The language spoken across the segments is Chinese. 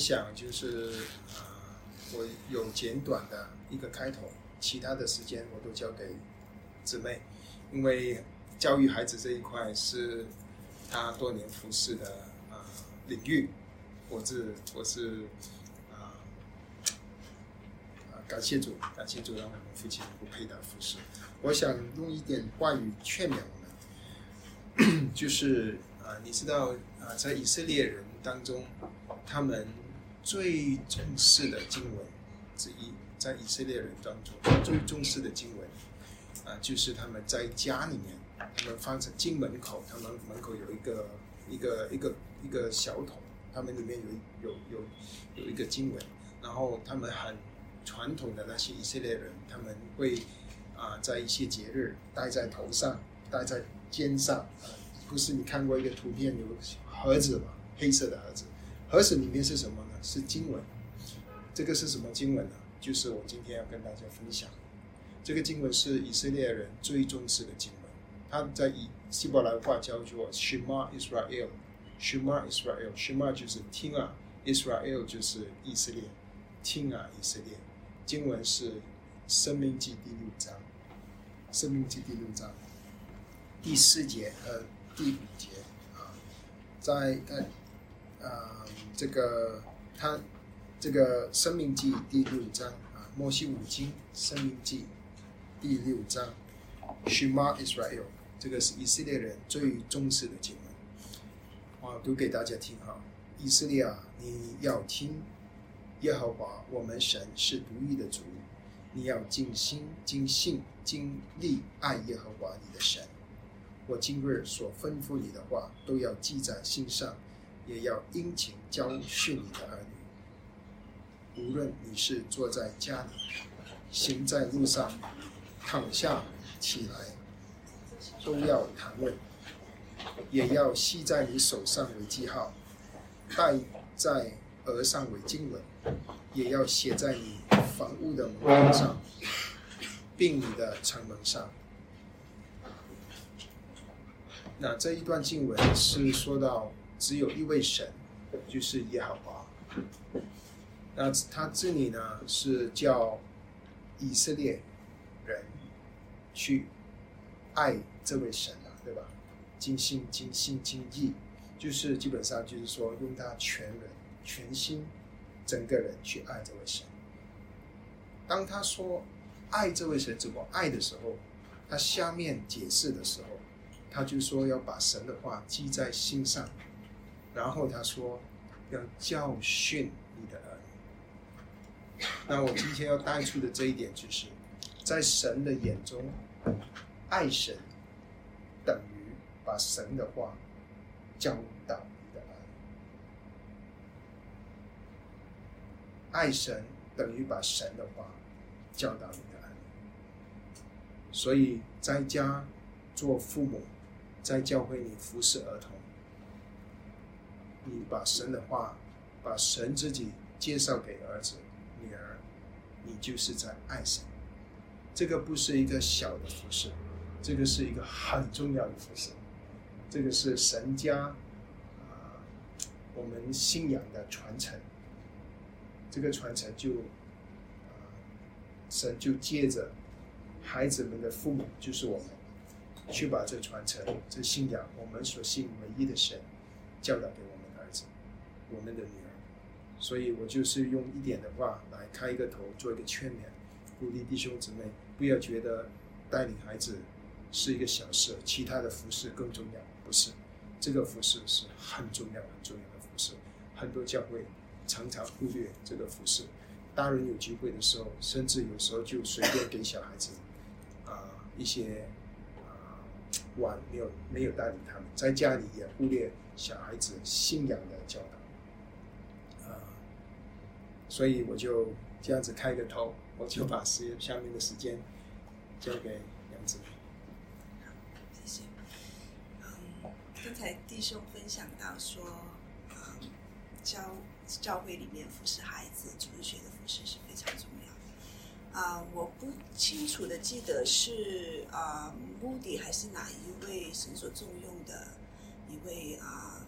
想就是啊、我有简短的一个开头，其他的时间我都交给姊妹，因为教育孩子这一块是他多年服侍的啊、领域，我是我是啊啊感谢主，感谢主让我们父亲不配搭服侍。我想用一点话语劝勉我们，就是啊、你知道啊、在以色列人当中，他们最重视的经文之一，在以色列人当中最重视的经文啊、就是他们在家里面，他们放在进门口，他们门口有一个一个一个一个小桶，他们里面有有有有一个经文，然后他们很传统的那些以色列人，他们会啊、在一些节日戴在头上，戴在肩上，啊、不是你看过一个图片有盒子吗？黑色的盒子，盒子里面是什么？是经文。这个是什么经文呢？就是我今天要跟大家分享。这个经文是以色列人最重视的经文，它在以希伯来话叫做 Shema Israel，Shema Israel，Shema 就是听啊，Israel 就是以色列，听啊以色列。经文是《生命记》第六章，《生命记》第六章第四节和第五节啊，在在啊这个他这个《生命记》第六章啊，摩西五经《生命记》第六章，Shema Israel，这个是以色列人最重视的经文。我读给大家听哈，以色列啊，你要听，耶和华我们神是独一的主，你要尽心、尽性、尽力爱耶和华你的神。我今日所吩咐你的话，都要记在心上，也要殷勤教训你的儿女。无论你是坐在家里，行在路上，躺下起来，都要谈论，也要系在你手上为记号，戴在额上为经文，也要写在你房屋的门框上，并你的城门上。那这一段经文是说到只有一位神，就是耶和华。那他这里呢是叫以色列人去爱这位神啊，对吧？尽心、尽心、尽意，就是基本上就是说用他全人、全心、整个人去爱这位神。当他说爱这位神怎么爱的时候，他下面解释的时候，他就说要把神的话记在心上，然后他说要教训你的儿女。那我今天要带出的这一点，就是在神的眼中，爱神等于把神的话教导你的儿女。爱神等于把神的话教导你的儿女。所以在家做父母，在教会里服侍儿童，你把神的话，把神自己介绍给儿子、女儿，你就是在爱神。这个不是一个小的服饰，这个是一个很重要的服饰，这个是神家啊、我们信仰的传承。这个传承就啊、神就借着孩子们的父母，就是我们，去把这传承、这信仰，我们所信唯一的神，教导给我们、我们的女儿。所以我就是用一点的话来开一个头，做一个劝勉，鼓励弟兄姊妹不要觉得带领孩子是一个小事，其他的服饰更重要，不是。这个服饰是很重要、很重要的服饰，很多教会常常忽略这个服饰。大人有机会的时候，甚至有时候就随便给小孩子啊、一些、碗没有没有带领他们，在家里也忽略小孩子信仰的教导、所以我就这样子开个头，我就把时下面的时间交给杨子。谢谢。嗯，刚才弟兄分享到说，嗯，教教会里面服侍孩子，主日学的服侍是非常重要的。啊、我不清楚的记得是啊，穆迪还是哪一位神所重用的一位啊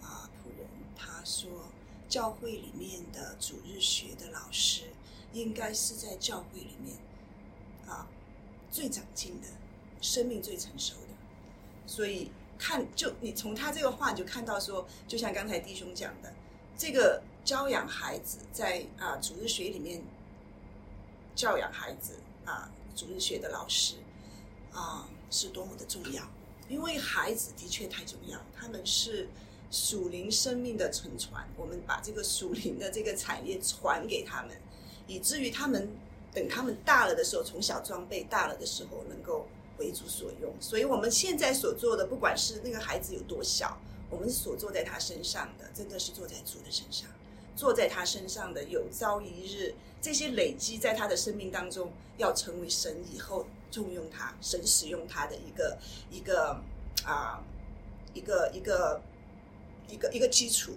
啊仆人，他说教会里面的主日学的老师，应该是在教会里面啊最长进的，生命最成熟的。所以看，就你从他这个话，你就看到说，就像刚才弟兄讲的，这个教养孩子在啊主日学里面教养孩子啊，主日学的老师啊是多么的重要，因为孩子的确太重要，他们是属灵生命的承传，我们把这个属灵的这个产业传给他们，以至于他们等他们大了的时候，从小装备大了的时候，能够为主所用。所以我们现在所做的，不管是那个孩子有多小，我们所做在他身上的，真的是做在主的身上。坐在他身上的有朝一日，这些累积在他的生命当中，要成为神以后重用他、神使用他的一个一个啊一个一个一个一个基础。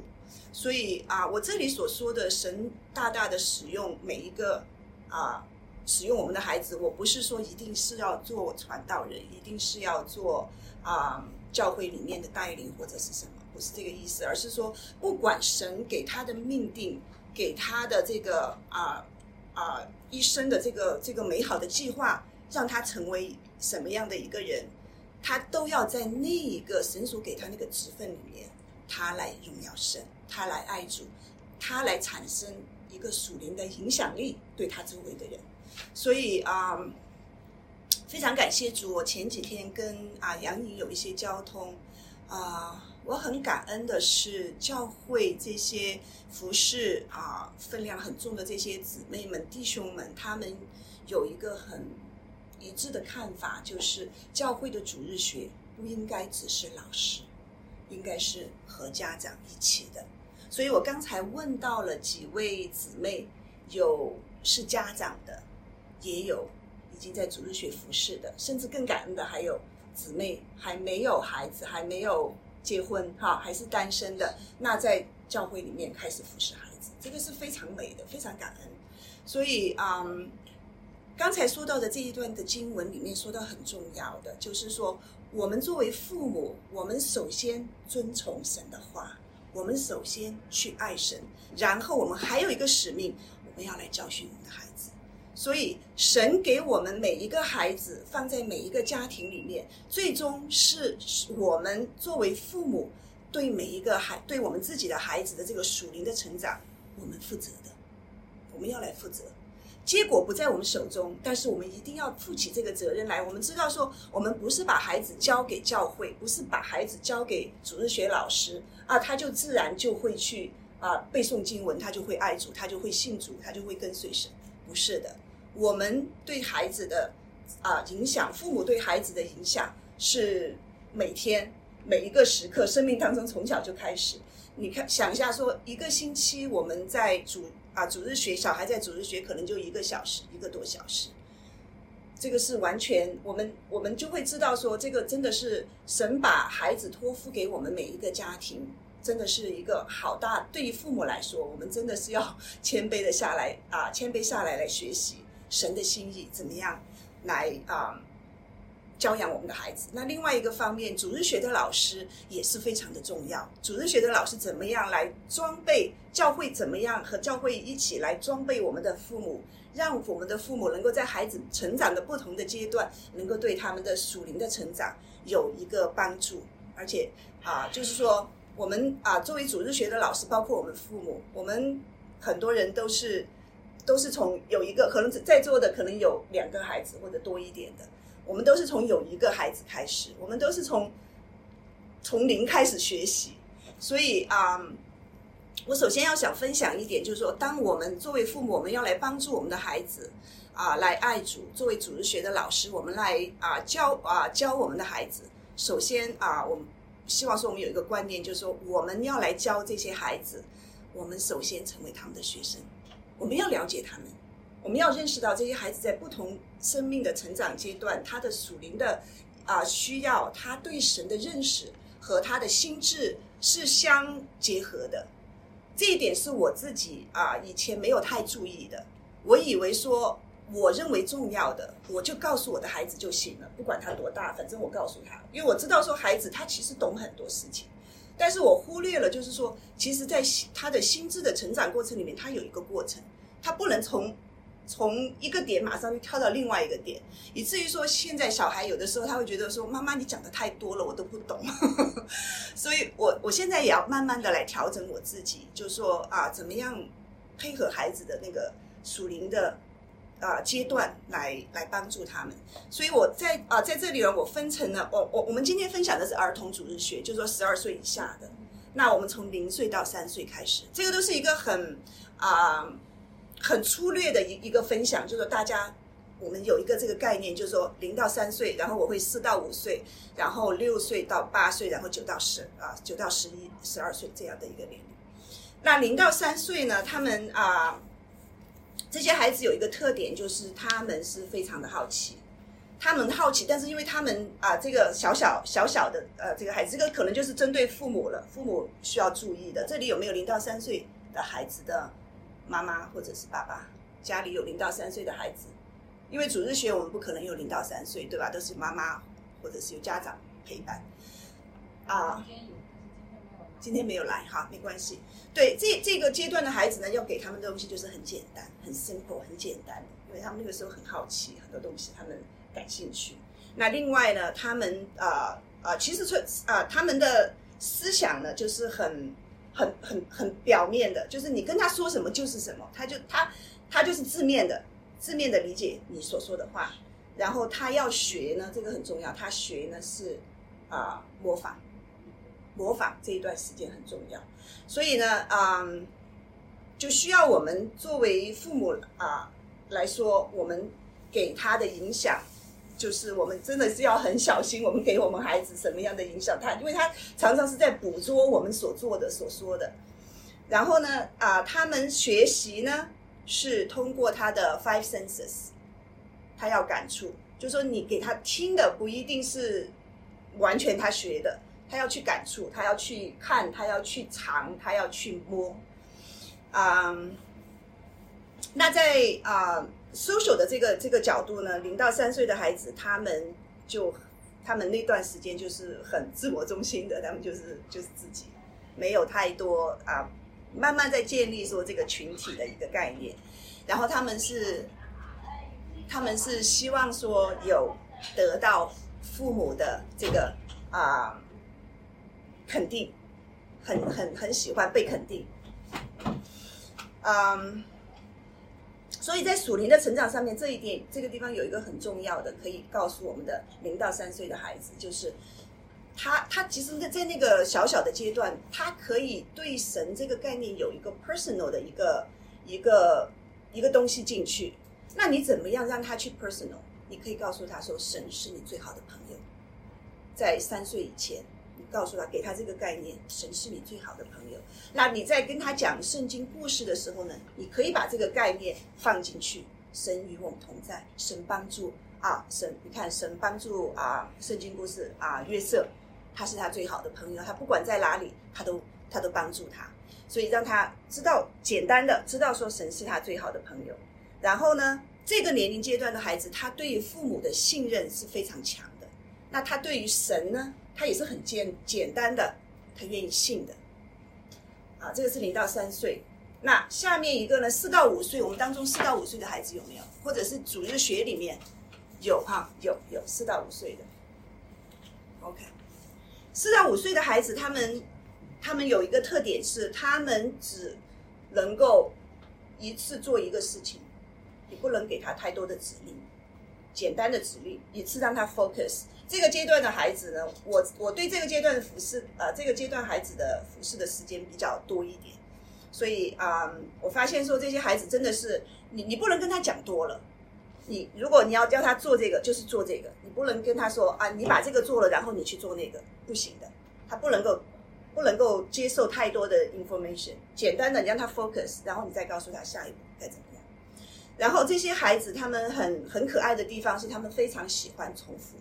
所以啊，我这里所说的神大大的使用每一个啊使用我们的孩子，我不是说一定是要做传道人，一定是要做啊教会里面的带领或者是什么。不是这个意思，而是说，不管神给他的命定，给他的这个啊啊一生的这个这个美好的计划，让他成为什么样的一个人，他都要在那一个神所给他那个职分里面，他来荣耀神，他来爱主，他来产生一个属灵的影响力，对他周围的人。所以啊，非常感谢主，我前几天跟啊杨颖有一些交通啊。我很感恩的是，教会这些服饰啊分量很重的这些姊妹们、弟兄们，他们有一个很一致的看法，就是教会的主日学不应该只是老师，应该是和家长一起的。所以我刚才问到了几位姊妹，有是家长的，也有已经在主日学服侍的，甚至更感恩的还有姊妹还没有孩子，还没有。结婚哈还是单身的，那在教会里面开始服侍孩子，这个是非常美的，非常感恩。所以嗯，刚才说到的这一段的经文里面说到很重要的，就是说我们作为父母，我们首先遵从神的话，我们首先去爱神，然后我们还有一个使命，我们要来教训我们的孩子。所以，神给我们每一个孩子放在每一个家庭里面，最终是我们作为父母对每一个孩，对我们自己的孩子的这个属灵的成长，我们负责的，我们要来负责。结果不在我们手中，但是我们一定要负起这个责任来。我们知道说，我们不是把孩子交给教会，不是把孩子交给主日学老师啊，他就自然就会去啊背诵经文，他就会爱主，他就会信主，他就会跟随神。不是的。我们对孩子的啊影响，父母对孩子的影响是每天每一个时刻，生命当中从小就开始。你看，想一下，说一个星期我们在主啊主日学，小孩在主日学可能就一个小时，一个多小时。这个是完全我们我们就会知道说，这个真的是神把孩子托付给我们每一个家庭，真的是一个好大。对于父母来说，我们真的是要 谦卑的下来啊，谦卑下来来学习。神的心意怎么样来啊教养我们的孩子？那另外一个方面，主日学的老师也是非常的重要。主日学的老师怎么样来装备教会？怎么样和教会一起来装备我们的父母，让我们的父母能够在孩子成长的不同的阶段，能够对他们的属灵的成长有一个帮助。而且啊，就是说我们啊，作为主日学的老师，包括我们父母，我们很多人都是。都是从有一个可能在座的可能有两个孩子或者多一点的，我们都是从有一个孩子开始，我们都是从从零开始学习。所以啊，我首先要想分享一点，就是说，当我们作为父母，我们要来帮助我们的孩子啊，来爱主。作为主日学的老师，我们来啊教啊教我们的孩子。首先啊，我们希望说我们有一个观念，就是说我们要来教这些孩子，我们首先成为他们的学生。我们要了解他们，我们要认识到这些孩子在不同生命的成长阶段，他的属灵的啊需要，他对神的认识和他的心智是相结合的。这一点是我自己啊以前没有太注意的。我以为说，我认为重要的，我就告诉我的孩子就行了，不管他多大，反正我告诉他，因为我知道说孩子他其实懂很多事情。但是我忽略了，就是说，其实，在他的心智的成长过程里面，他有一个过程，他不能从从一个点马上就跳到另外一个点，以至于说，现在小孩有的时候他会觉得说，妈妈你讲的太多了，我都不懂。所以我我现在也要慢慢的来调整我自己，就是说啊，怎么样配合孩子的那个属灵的。啊，阶段来来帮助他们，所以我在啊在这里呢，我分成了我我我们今天分享的是儿童主日学，就是说十二岁以下的。那我们从零岁到三岁开始，这个都是一个很啊很粗略的一一个分享，就是大家我们有一个这个概念，就是说零到三岁，然后我会四到五岁，然后六岁到八岁，然后九到十啊九到十一十二岁这样的一个年龄。那零到三岁呢，他们啊。这些孩子有一个特点，就是他们是非常的好奇，他们好奇，但是因为他们啊，这个小小小小的呃，这个孩子，这个可能就是针对父母了，父母需要注意的。这里有没有零到三岁的孩子的妈妈或者是爸爸？家里有零到三岁的孩子，因为主日学我们不可能有零到三岁，对吧？都是妈妈或者是有家长陪伴啊。今天没有来哈，没关系。对这这个阶段的孩子呢，要给他们的东西就是很简单、很 simple、很简单，因为他们那个时候很好奇，很多东西他们感兴趣。那另外呢，他们啊啊，其实说啊，他们的思想呢，就是很很很很表面的，就是你跟他说什么就是什么，他就他他就是字面的字面的理解你所说的话。然后他要学呢，这个很重要，他学呢是啊模仿。模仿这一段时间很重要，所以呢，嗯，就需要我们作为父母啊来说，我们给他的影响，就是我们真的是要很小心，我们给我们孩子什么样的影响，他因为他常常是在捕捉我们所做的、所说的。然后呢，啊，他们学习呢是通过他的 five senses，他要感触，就说你给他听的不一定是完全他学的。他要去感触，他要去看，他要去尝，他要去摸，嗯，那在啊，social 的这个这个角度呢，零到三岁的孩子，他们就他们那段时间就是很自我中心的，他们就是就是自己，没有太多啊，慢慢在建立说这个群体的一个概念，然后他们是他们是希望说有得到父母的这个啊。肯定，很很很喜欢被肯定，嗯，所以在属灵的成长上面，这一点这个地方有一个很重要的，可以告诉我们的零到三岁的孩子，就是他他其实，在在那个小小的阶段，他可以对神这个概念有一个 personal 的一个一个一个东西进去。那你怎么样让他去 personal？你可以告诉他说，神是你最好的朋友，在三岁以前。告诉他，给他这个概念，神是你最好的朋友。那你在跟他讲圣经故事的时候呢，你可以把这个概念放进去。神与我们同在，神帮助啊，神，你看，神帮助啊，圣经故事啊，约瑟，他是他最好的朋友，他不管在哪里，他都他都帮助他。所以让他知道，简单的知道说神是他最好的朋友。然后呢，这个年龄阶段的孩子，他对于父母的信任是非常强。那他对于神呢？他也是很简简单的，他愿意信的，啊，这个是零到三岁。那下面一个呢，四到五岁，我们当中四到五岁的孩子有没有？或者是主日学里面有哈？有有四到五岁的。OK，四到五岁的孩子，他们他们有一个特点是，他们只能够一次做一个事情，你不能给他太多的指令，简单的指令，一次让他 focus。这个阶段的孩子呢，我我对这个阶段的服饰，呃，这个阶段孩子的服饰的时间比较多一点，所以啊，我发现说这些孩子真的是，你你不能跟他讲多了，你如果你要叫他做这个，就是做这个，你不能跟他说啊，你把这个做了，然后你去做那个，不行的，他不能够不能够接受太多的 information，简单的你让他 focus，然后你再告诉他下一步该怎么样。然后这些孩子他们很很可爱的地方是，他们非常喜欢重复。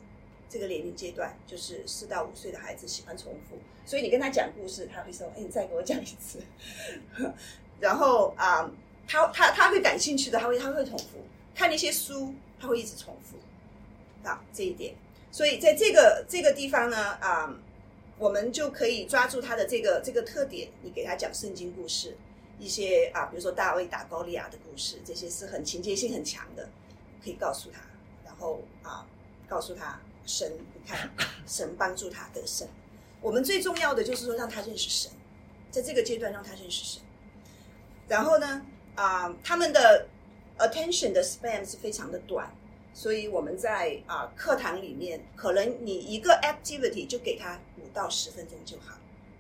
这个年龄阶段就是四到五岁的孩子喜欢重复，所以你跟他讲故事，他会说：“哎，你再给我讲一次。”然后啊，他他他会感兴趣的，他会他会重复看那些书，他会一直重复啊这一点。所以在这个这个地方呢啊，我们就可以抓住他的这个这个特点，你给他讲圣经故事，一些啊，比如说大卫打高利亚的故事，这些是很情节性很强的，可以告诉他，然后啊，告诉他神，你看神帮助他得胜。我们最重要的就是说让他认识神，在这个阶段让他认识神。然后呢，啊，他们的 attention 的 span 是非常的短，所以我们在啊课堂里面，可能你一个 activity 就给他五到十分钟就好，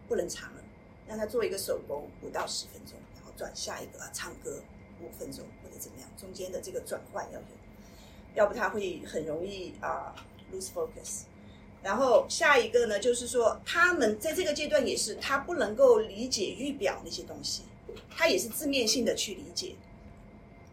不能长了，让他做一个手工五到十分钟，然后转下一个啊唱歌五分钟或者怎么样，中间的这个转换要有，要不他会很容易啊 lose focus。然后下一个呢，就是说他们在这个阶段也是他不能够理解预表那些东西，他也是字面性的去理解。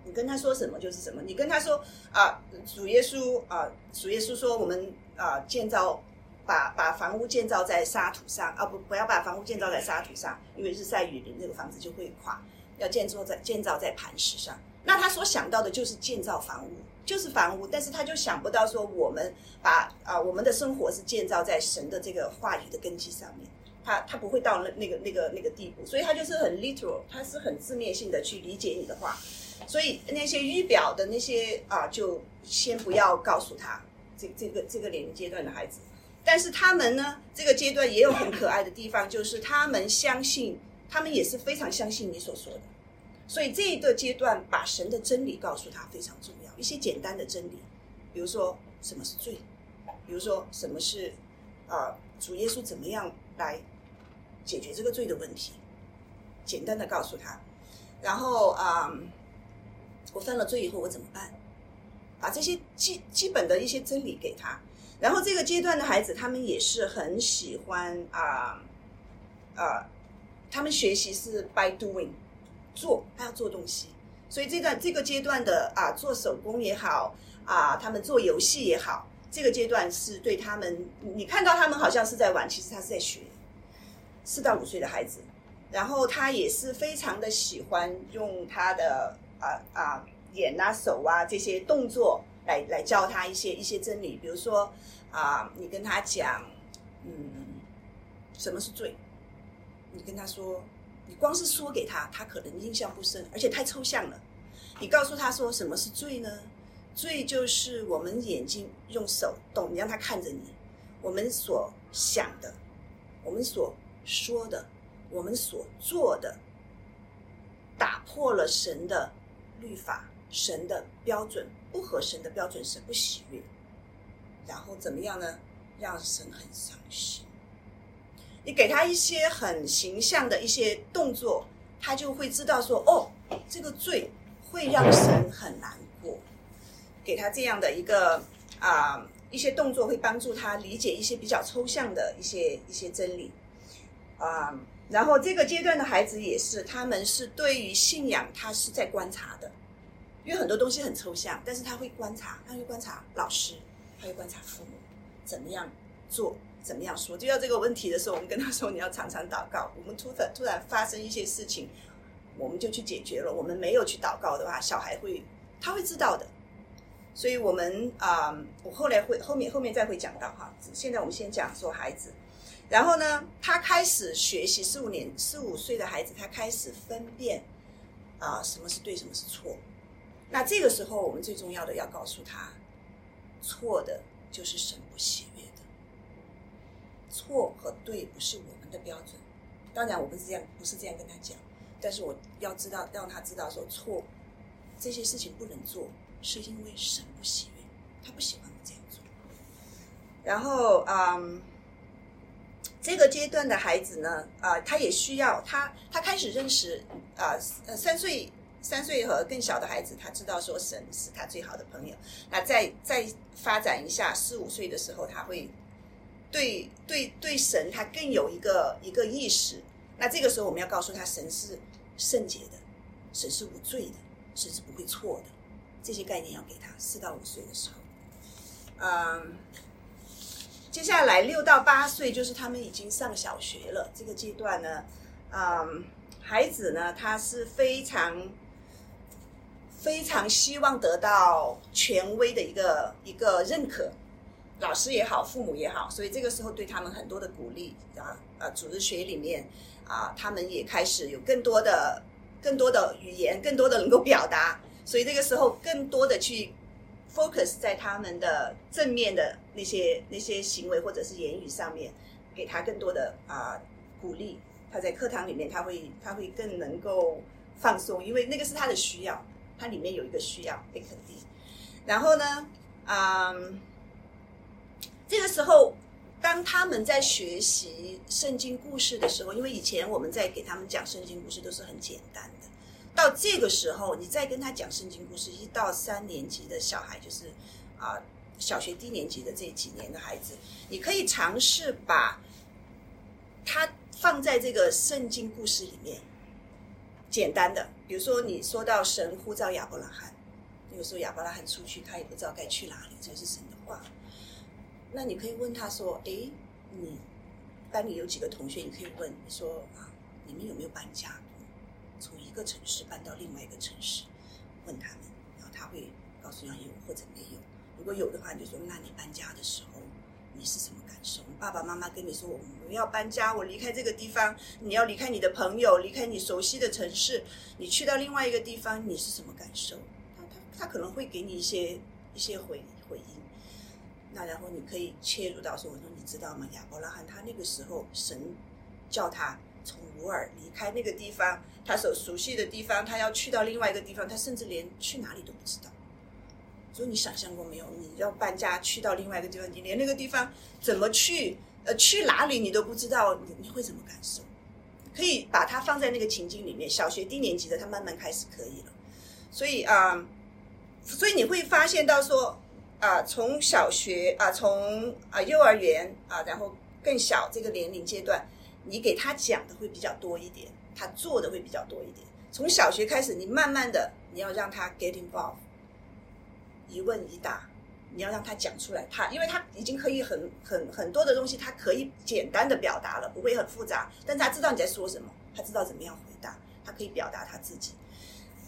你跟他说什么就是什么，你跟他说啊，主耶稣啊，主耶稣说我们啊建造把把房屋建造在沙土上啊不不要把房屋建造在沙土上，因为日晒雨淋，那个房子就会垮，要建造在建造在磐石上。那他所想到的就是建造房屋。就是房屋，但是他就想不到说我们把啊我们的生活是建造在神的这个话语的根基上面，他他不会到那那个那个那个地步，所以他就是很 literal，他是很字面性的去理解你的话，所以那些预表的那些啊就先不要告诉他这这个这个年龄阶段的孩子，但是他们呢这个阶段也有很可爱的地方，就是他们相信，他们也是非常相信你所说的，所以这一个阶段把神的真理告诉他非常重要。一些简单的真理，比如说什么是罪，比如说什么是啊主耶稣怎么样来解决这个罪的问题，简单的告诉他，然后啊我犯了罪以后我怎么办？把这些基基本的一些真理给他，然后这个阶段的孩子他们也是很喜欢啊啊，他们学习是 by doing，做他要做东西。所以这段这个阶段的啊，做手工也好啊，他们做游戏也好，这个阶段是对他们，你看到他们好像是在玩，其实他是在学。四到五岁的孩子，然后他也是非常的喜欢用他的啊啊眼啊手啊这些动作来来教他一些一些真理，比如说啊，你跟他讲，嗯，什么是罪？你跟他说。你光是说给他，他可能印象不深，而且太抽象了。你告诉他说什么是罪呢？罪就是我们眼睛用手动，你让他看着你，我们所想的，我们所说的，我们所做的，打破了神的律法、神的标准，不合神的标准，神不喜悦。然后怎么样呢？让神很伤心。你给他一些很形象的一些动作，他就会知道说：“哦，这个罪会让神很难过。”给他这样的一个啊一些动作，会帮助他理解一些比较抽象的一些一些真理啊。然后这个阶段的孩子也是，他们是对于信仰他是在观察的，因为很多东西很抽象，但是他会观察，他会观察老师，他会观察父母怎么样做。怎么样说？遇到这个问题的时候，我们跟他说：“你要常常祷告。”我们突然突然发生一些事情，我们就去解决了。我们没有去祷告的话，小孩会他会知道的。所以，我们啊，我后来会后面后面再会讲到哈。现在我们先讲说孩子，然后呢，他开始学习四五年四五岁的孩子，他开始分辨啊什么是对，什么是错。那这个时候，我们最重要的要告诉他，错的就是神不行。错和对不是我们的标准，当然我不是这样，不是这样跟他讲，但是我要知道，让他知道说错这些事情不能做，是因为神不喜悦，他不喜欢我这样做。然后，嗯，这个阶段的孩子呢，啊，他也需要他，他开始认识啊，三岁、三岁和更小的孩子，他知道说神是他最好的朋友。那再再发展一下，四五岁的时候，他会。对对对，神他更有一个一个意识。那这个时候我们要告诉他，神是圣洁的，神是无罪的，神是不会错的。这些概念要给他。四到五岁的时候，嗯，接下来六到八岁就是他们已经上小学了。这个阶段呢，嗯，孩子呢，他是非常非常希望得到权威的一个一个认可。老师也好，父母也好，所以这个时候对他们很多的鼓励啊，呃，组织学里面啊，他们也开始有更多的、更多的语言，更多的能够表达，所以这个时候更多的去 focus 在他们的正面的那些那些行为或者是言语上面，给他更多的啊鼓励。他在课堂里面，他会他会更能够放松，因为那个是他的需要，他里面有一个需要被肯定。然后呢，嗯，这个时候，当他们在学习圣经故事的时候，因为以前我们在给他们讲圣经故事都是很简单的，到这个时候，你再跟他讲圣经故事，一到三年级的小孩，就是啊小学低年级的这几年的孩子，你可以尝试把他放在这个圣经故事里面，简单的，比如说你说到神呼召亚伯拉罕。有时候亚伯拉罕出去，他也不知道该去哪里，这是神。那你可以问他说：“哎，你班里有几个同学？你可以问说啊，你们有没有搬家过？从一个城市搬到另外一个城市？问他们，然后他会告诉你有或者没有。如果有的话，你就说：那你搬家的时候，你是什么感受？爸爸妈妈跟你说我们要搬家，我离开这个地方，你要离开你的朋友，离开你熟悉的城市，你去到另外一个地方，你是什么感受？”他他他可能会给你一些一些回回应，那然后你可以切入到说：“我说你知道吗？亚伯拉罕他那个时候神叫他从鲁尔离开那个地方，他所熟悉的地方，他要去到另外一个地方，他甚至连去哪里都不知道。所以你想象过没有？你要搬家去到另外一个地方，你连那个地方怎么去，呃，去哪里你都不知道，你你会怎么感受？可以把它放在那个情境里面。小学低年级的他慢慢开始可以了，所以啊。所以你会发现到说，啊，从小学啊，从啊幼儿园啊，然后更小这个年龄阶段，你给他讲的会比较多一点，他做的会比较多一点。从小学开始，你慢慢的你要让他 get involved，一问一答，你要让他讲出来，他因为他已经可以很很很多的东西，他可以简单的表达了，不会很复杂，但他知道你在说什么，他知道怎么样回答，他可以表达他自己。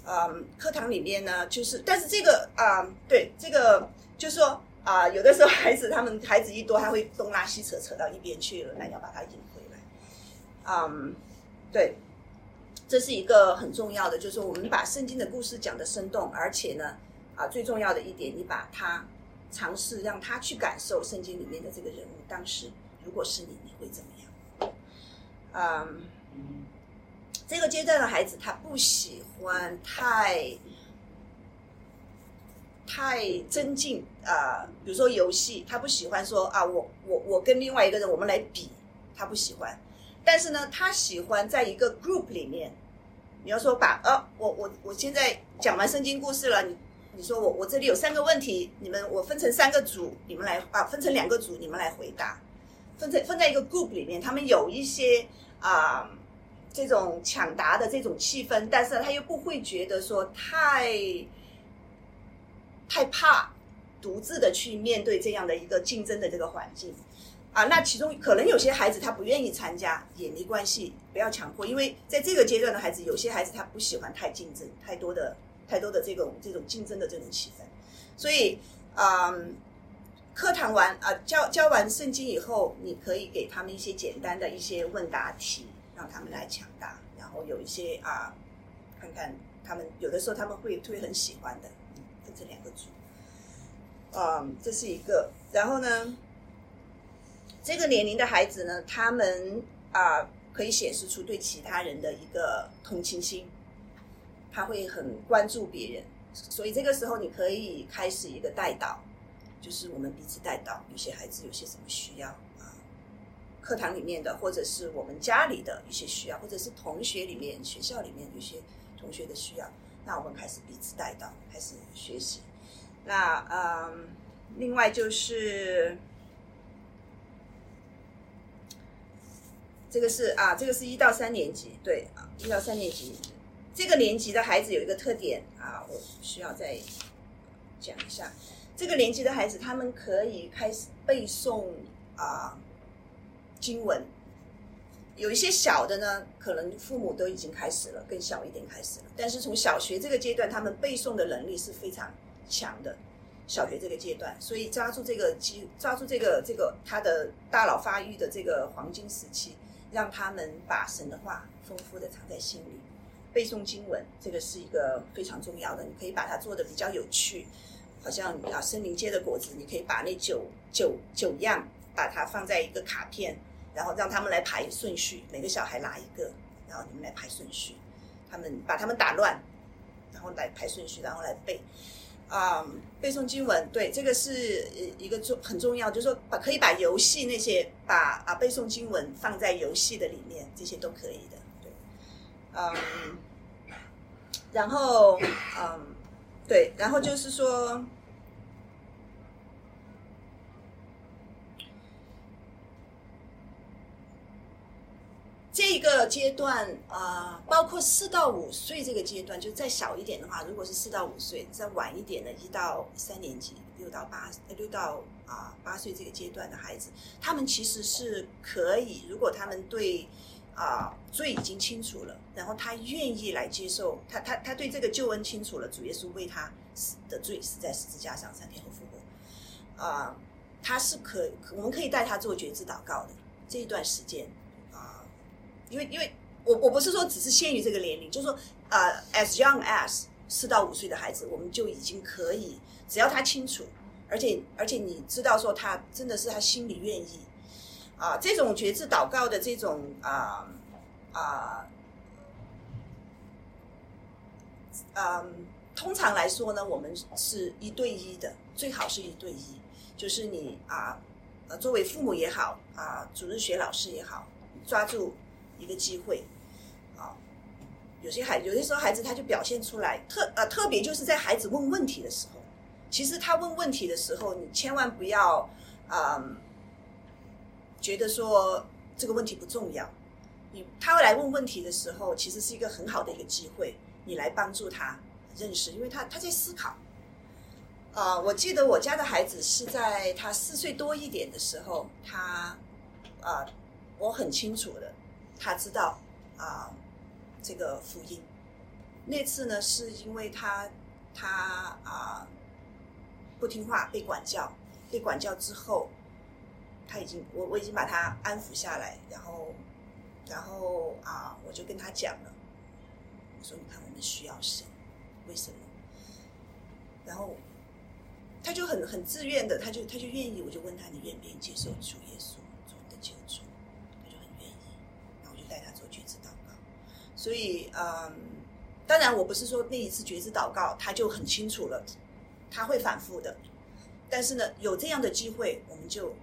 嗯，课堂里面呢，就是，但是这个啊，对，这个就说啊，有的时候孩子他们孩子一多，他会东拉西扯，扯到一边去了，那要把他引回来。嗯，对，这是一个很重要的，就是我们把圣经的故事讲的生动，而且呢，啊，最重要的一点，你把他尝试让他去感受圣经里面的这个人物，当时如果是你，你会怎么样？嗯。这个阶段的孩子，他不喜欢太太增进啊，比如说游戏，他不喜欢说啊，我我我跟另外一个人我们来比，他不喜欢。但是呢，他喜欢在一个 group 里面，你要说把呃，我我我现在讲完圣经故事了，你你说我我这里有三个问题，你们我分成三个组，你们来啊，分成两个组，你们来回答，分在分在一个 group 里面，他们有一些啊。这种抢答的这种气氛，但是他又不会觉得说太太怕独自的去面对这样的一个竞争的这个环境啊。那其中可能有些孩子他不愿意参加也没关系，不要强迫，因为在这个阶段的孩子，有些孩子他不喜欢太竞争，太多的太多的这种这种竞争的这种气氛。所以，嗯，课堂完啊教教完圣经以后，你可以给他们一些简单的一些问答题。让他们来抢答，然后有一些啊，看看他们有的时候他们会会很喜欢的，分成两个组，嗯，这是一个。然后呢，这个年龄的孩子呢，他们啊可以显示出对其他人的一个同情心，他会很关注别人，所以这个时候你可以开始一个带导，就是我们彼此带导，有些孩子有些什么需要啊。课堂里面的，或者是我们家里的一些需要，或者是同学里面、学校里面有些同学的需要，那我们开始彼此带到，开始学习。那嗯，另外就是这个是啊，这个是一到三年级，对啊，一到三年级这个年级的孩子有一个特点啊，我需要再讲一下。这个年级的孩子，他们可以开始背诵啊。经文有一些小的呢，可能父母都已经开始了，更小一点开始了。但是从小学这个阶段，他们背诵的能力是非常强的。小学这个阶段，所以抓住这个机，抓住这个这个他的大脑发育的这个黄金时期，让他们把神的话丰富的藏在心里，背诵经文，这个是一个非常重要的。你可以把它做的比较有趣，好像啊，森林结的果子，你可以把那九九九样，把它放在一个卡片，然后让他们来排顺序，每个小孩拿一个，然后你们来排顺序，他们把他们打乱，然后来排顺序，然后来背。啊，背诵经文，对，这个是一个重很重要，就是说把可以把游戏那些把啊背诵经文放在游戏的里面，这些都可以的，对，嗯，然后嗯，对，然后就是说。这个阶段啊，包括四到五岁这个阶段，就再小一点的话，如果是四到五岁，再晚一点的，一到三年级，六到八，六到啊八岁这个阶段的孩子，他们其实是可以，如果他们对啊罪已经清楚了，然后他愿意来接受，他他他对这个救恩清楚了，主耶稣为他的罪死在十字架上，三天后复活，啊，他是可，我们可以带他做觉知祷告的这一段时间。因为，因为我我不是说只是限于这个年龄，就是说，呃，as young as 四到五岁的孩子，我们就已经可以，只要他清楚，而且而且你知道说他真的是他心里愿意，啊，这种觉知祷告的这种啊啊，嗯，通常来说呢，我们是一对一的，最好是一对一，就是你啊，呃，作为父母也好，啊，主日学老师也好，抓住。一个机会，啊，有些孩有些时候孩子他就表现出来特呃特别就是在孩子问问题的时候，其实他问问题的时候，你千万不要啊觉得说这个问题不重要，你他会来问问题的时候，其实是一个很好的一个机会，你来帮助他认识，因为他他在思考。啊，我记得我家的孩子是在他四岁多一点的时候，他啊，我很清楚的。他知道啊，这个福音。那次呢，是因为他他啊不听话被管教，被管教之后，他已经我我已经把他安抚下来，然后然后啊，我就跟他讲了，我说你看我们需要神，为什么？然后他就很很自愿的，他就他就愿意，我就问他你愿不愿意接受主耶稣做你的救主？所以，嗯，当然，我不是说那一次觉知祷告他就很清楚了，他会反复的。但是呢，有这样的机会，我们就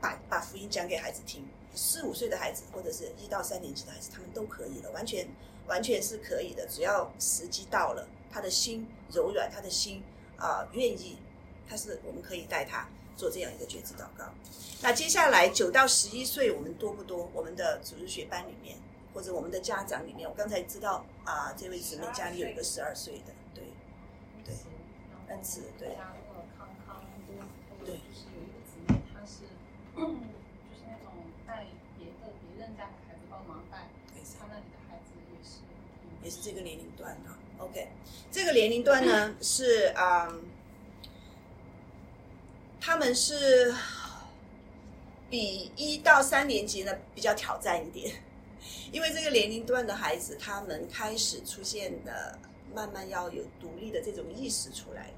把把福音讲给孩子听。四五岁的孩子或者是一到三年级的孩子，他们都可以了，完全完全是可以的。只要时机到了，他的心柔软，他的心啊愿意，他是我们可以带他做这样一个觉知祷告。那接下来九到十一岁，我们多不多？我们的组织学班里面。或者我们的家长里面，我刚才知道啊，这位姊妹家里有一个十二岁的，对，对，恩慈，对，对，就是有一个姊妹，她是，就是那种带别的别人家的孩子帮忙带，他那里的孩子也是，也是这个年龄段啊。OK，这个年龄段呢是啊，他们是比一到三年级呢比较挑战一点。因为这个年龄段的孩子，他们开始出现的，慢慢要有独立的这种意识出来。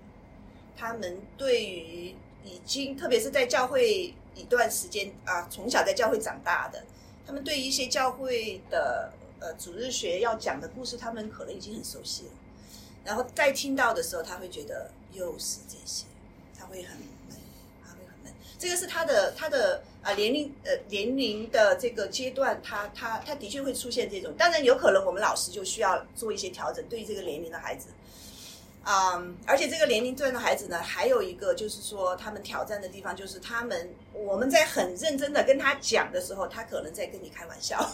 他们对于已经，特别是在教会一段时间啊，从小在教会长大的，他们对一些教会的呃主日学要讲的故事，他们可能已经很熟悉了。然后再听到的时候，他会觉得又是这些，他会很闷，他会很闷。这个是他的他的。啊，年龄呃年龄的这个阶段，他他他的确会出现这种，当然有可能我们老师就需要做一些调整，对于这个年龄的孩子，嗯，而且这个年龄段的孩子呢，还有一个就是说，他们挑战的地方就是他们我们在很认真的跟他讲的时候，他可能在跟你开玩笑，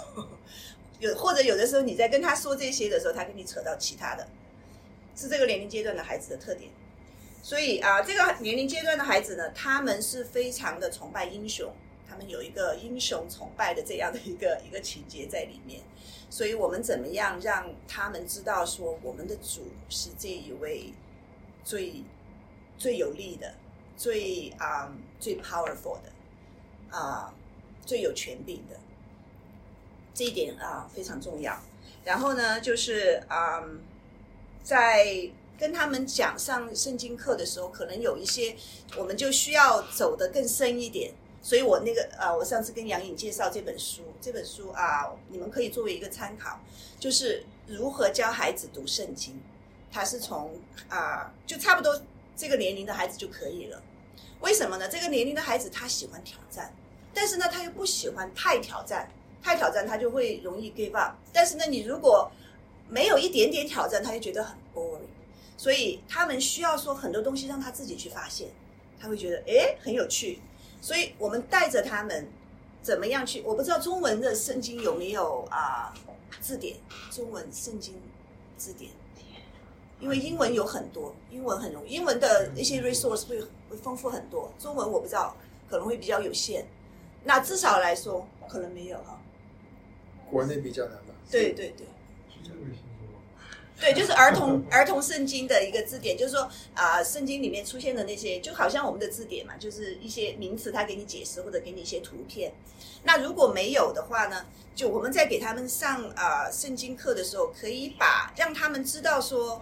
有或者有的时候你在跟他说这些的时候，他跟你扯到其他的，是这个年龄阶段的孩子的特点。所以啊，这个年龄阶段的孩子呢，他们是非常的崇拜英雄。他们有一个英雄崇拜的这样的一个一个情节在里面，所以我们怎么样让他们知道说我们的主是这一位最最有力的、最啊、最 powerful 的啊、最有权柄的，这一点啊、非常重要。然后呢，就是啊、在跟他们讲上圣经课的时候，可能有一些我们就需要走得更深一点。所以我那个呃，我上次跟杨颖介绍这本书，这本书啊，你们可以作为一个参考，就是如何教孩子读圣经。它是从啊、就差不多这个年龄的孩子就可以了。为什么呢？这个年龄的孩子他喜欢挑战，但是呢，他又不喜欢太挑战，太挑战他就会容易 give up。但是呢，你如果没有一点点挑战，他就觉得很 boring。所以他们需要说很多东西让他自己去发现，他会觉得诶很有趣。所以我们带着他们怎么样去？我不知道中文的圣经有没有啊、字典，中文圣经字典，因为英文有很多，英文很容易，英文的一些 resource 会会丰富很多，中文我不知道可能会比较有限。那至少来说可能没有哈。国内比较难吧？对对对。对，就是儿童儿童圣经的一个字典，就是说啊、圣经里面出现的那些，就好像我们的字典嘛，就是一些名词，它给你解释或者给你一些图片。那如果没有的话呢，就我们在给他们上啊、圣经课的时候，可以把让他们知道说，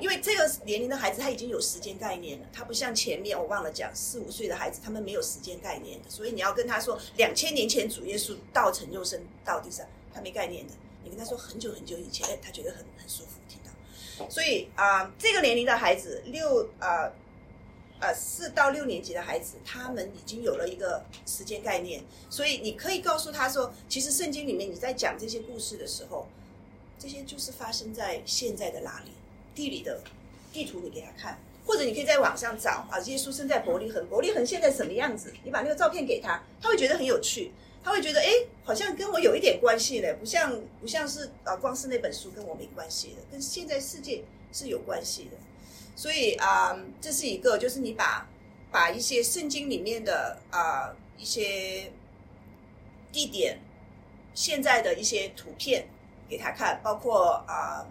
因为这个年龄的孩子他已经有时间概念了，他不像前面我忘了讲四五岁的孩子，他们没有时间概念的，所以你要跟他说两千年前主耶稣道成肉身到地上，他没概念的。你跟他说很久很久以前，哎，他觉得很很舒服，所以啊、这个年龄的孩子，六呃呃四到六年级的孩子，他们已经有了一个时间概念，所以你可以告诉他说，其实圣经里面你在讲这些故事的时候，这些就是发生在现在的哪里，地理的地图你给他看，或者你可以在网上找啊，耶稣生在伯利恒，伯利恒现在什么样子，你把那个照片给他，他会觉得很有趣。他会觉得，哎，好像跟我有一点关系嘞，不像不像是啊，光是那本书跟我没关系的，跟现在世界是有关系的。所以啊、这是一个，就是你把把一些圣经里面的啊、一些地点、现在的一些图片给他看，包括啊、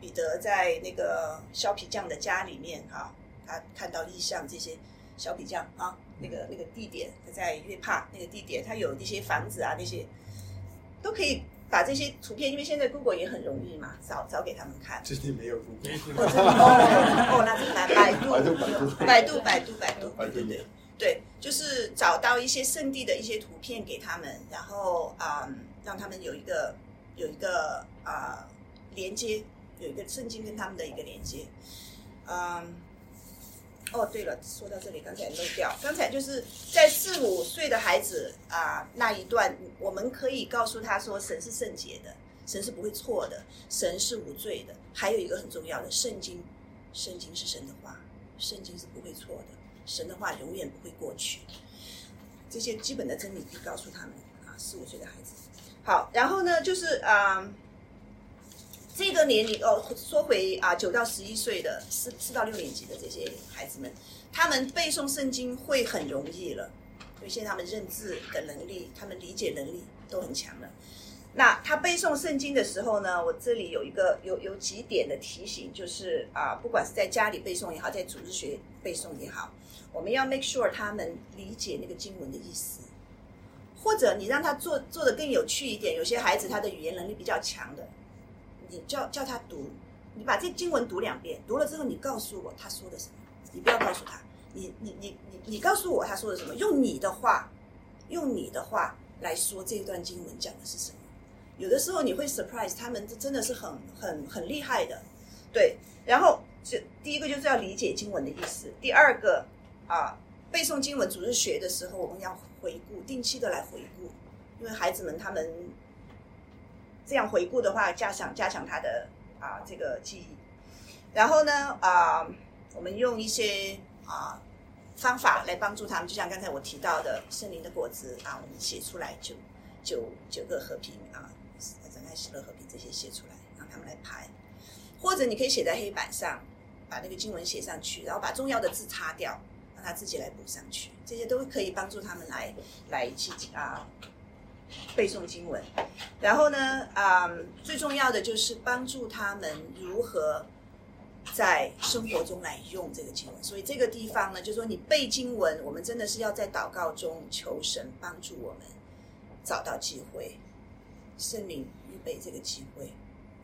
彼得在那个削皮匠的家里面啊，他看到异象这些削皮匠啊，那个那个地点在约帕那个地点，他有一些房子啊，那些都可以把这些图片，因为现在 Google 也很容易嘛，找找给他们看。最近没有读过。哦，那这个难，百度，百度百度百度，百度，百度，百度对对对，对，就是找到一些圣地的一些图片给他们，然后啊、嗯让他们有一个有一个啊、连接，有一个圣经跟他们的一个连接，嗯。哦，对了，说到这里，刚才漏掉，刚才就是在四五岁的孩子啊、那一段，我们可以告诉他说，神是圣洁的，神是不会错的，神是无罪的。还有一个很重要的，圣经，圣经是神的话，圣经是不会错的，神的话永远不会过去。这些基本的真理可以告诉他们啊，四五岁的孩子。好，然后呢，就是啊、这个年龄哦，说回啊，九到十一岁的四四到六年级的这些孩子们，他们背诵圣经会很容易了，因为现在他们认字的能力，他们理解能力都很强了。那他背诵圣经的时候呢，我这里有一个有有几点的提醒，就是啊，不管是在家里背诵也好，在组织学背诵也好，我们要 make sure 他们理解那个经文的意思，或者你让他做做的更有趣一点。有些孩子他的语言能力比较强的，你叫叫他读，你把这经文读两遍，读了之后你告诉我他说的什么，你不要告诉他，你你你你你告诉我他说的什么，用你的话，用你的话来说这段经文讲的是什么。有的时候你会 surprise 他们，这真的是很很很厉害的，对。然后这第一个就是要理解经文的意思，第二个啊，背诵经文组织学的时候，我们要回顾，定期的来回顾，因为孩子们他们这样回顾的话，加强加强他的啊这个记忆。然后呢啊，我们用一些啊方法来帮助他们，就像刚才我提到的圣灵的果子啊，我们写出来九九九个和平啊，展开喜乐和平这些写出来，让他们来排。或者你可以写在黑板上，把那个经文写上去，然后把重要的字擦掉，让他自己来补上去。这些都可以帮助他们来来去啊背诵经文。然后呢，啊、最重要的就是帮助他们如何在生活中来用这个经文。所以这个地方呢，就是说你背经文，我们真的是要在祷告中求神帮助我们找到机会，圣灵预备这个机会，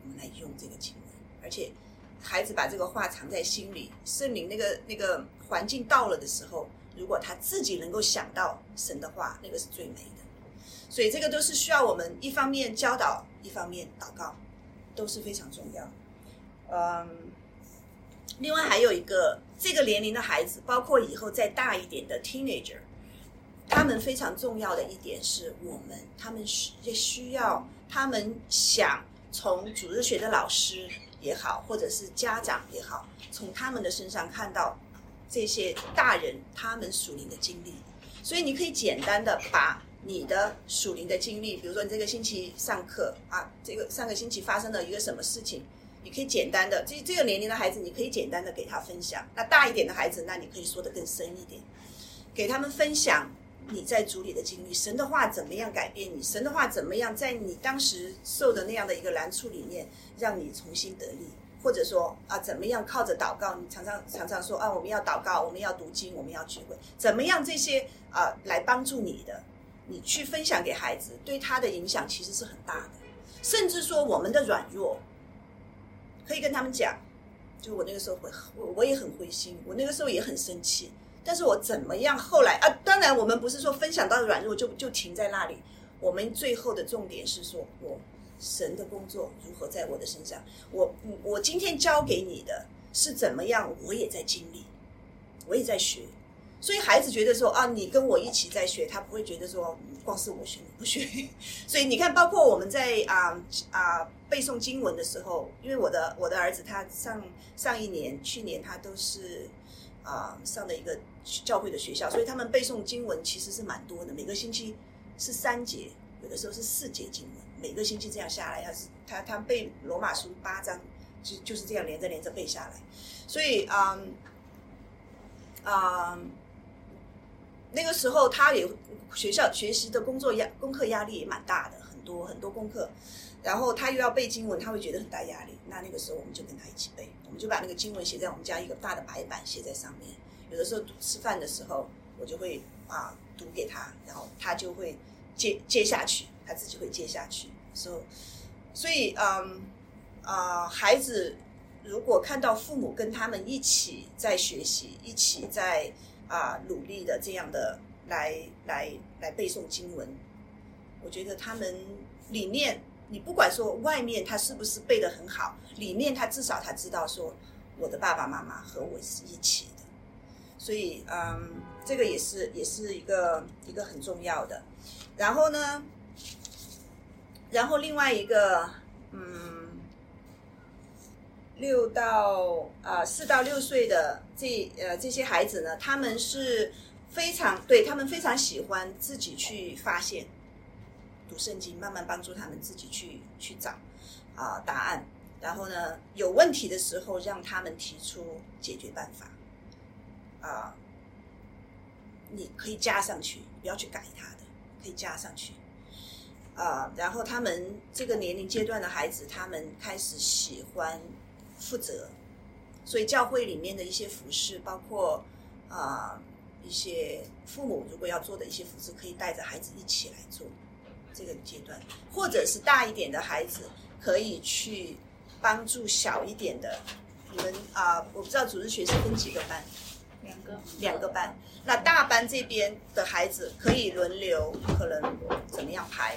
我们来用这个经文，而且。孩子把这个话藏在心里，圣灵那个那个环境到了的时候，如果他自己能够想到神的话，那个是最美的。所以这个都是需要我们一方面教导，一方面祷告，都是非常重要。嗯，另外还有一个这个年龄的孩子，包括以后再大一点的 teenager，他们非常重要的一点是我们他们需需要他们想从主日学的老师。也好，或者是家长也好，从他们的身上看到这些大人他们属灵的经历，所以你可以简单的把你的属灵的经历，比如说你这个星期上课啊，这个上个星期发生了一个什么事情，你可以简单的这这个年龄的孩子，你可以简单的给他分享。那大一点的孩子，那你可以说的更深一点，给他们分享。你在主里的经历，神的话怎么样改变你？神的话怎么样在你当时受的那样的一个难处里面，让你重新得力？或者说啊，怎么样靠着祷告？你常常常常说啊，我们要祷告，我们要读经，我们要聚会，怎么样这些啊来帮助你的？你去分享给孩子，对他的影响其实是很大的。甚至说我们的软弱，可以跟他们讲。就我那个时候会，我我也很灰心，我那个时候也很生气。但是我怎么样？后来啊，当然我们不是说分享到软弱就就停在那里。我们最后的重点是说，我神的工作如何在我的身上？我我今天教给你的是怎么样？我也在经历，我也在学。所以孩子觉得说啊，你跟我一起在学，他不会觉得说光是我学你不学。所以你看，包括我们在啊啊背诵经文的时候，因为我的我的儿子他上上一年、去年他都是。啊，上的一个教会的学校，所以他们背诵经文其实是蛮多的。每个星期是三节，有的时候是四节经文。每个星期这样下来，他是他他背罗马书八章，就就是这样连着连着背下来。所以啊啊，那个时候他也学校学习的工作压功课压力也蛮大的，很多很多功课。然后他又要背经文，他会觉得很大压力。那那个时候我们就跟他一起背，我们就把那个经文写在我们家一个大的白板写在上面。有的时候吃饭的时候，我就会啊读给他，然后他就会接接下去，他自己会接下去。所以，所以嗯啊，孩子如果看到父母跟他们一起在学习，一起在啊努力的这样的来来来背诵经文，我觉得他们里面。你不管说外面他是不是背的很好，里面他至少他知道说我的爸爸妈妈和我是一起的，所以嗯，这个也是也是一个一个很重要的。然后呢，然后另外一个嗯，六到啊四到六岁的这呃这些孩子呢，他们是非常对他们非常喜欢自己去发现。读圣经，慢慢帮助他们自己去去找啊答案。然后呢，有问题的时候，让他们提出解决办法。啊，你可以加上去，不要去改他的，可以加上去。啊，然后他们这个年龄阶段的孩子，他们开始喜欢负责，所以教会里面的一些服饰，包括啊一些父母如果要做的一些服饰，可以带着孩子一起来做。这个阶段，或者是大一点的孩子，可以去帮助小一点的。你们啊，我不知道组织学是分几个班，两个，两个班。那大班这边的孩子可以轮流，可能怎么样排？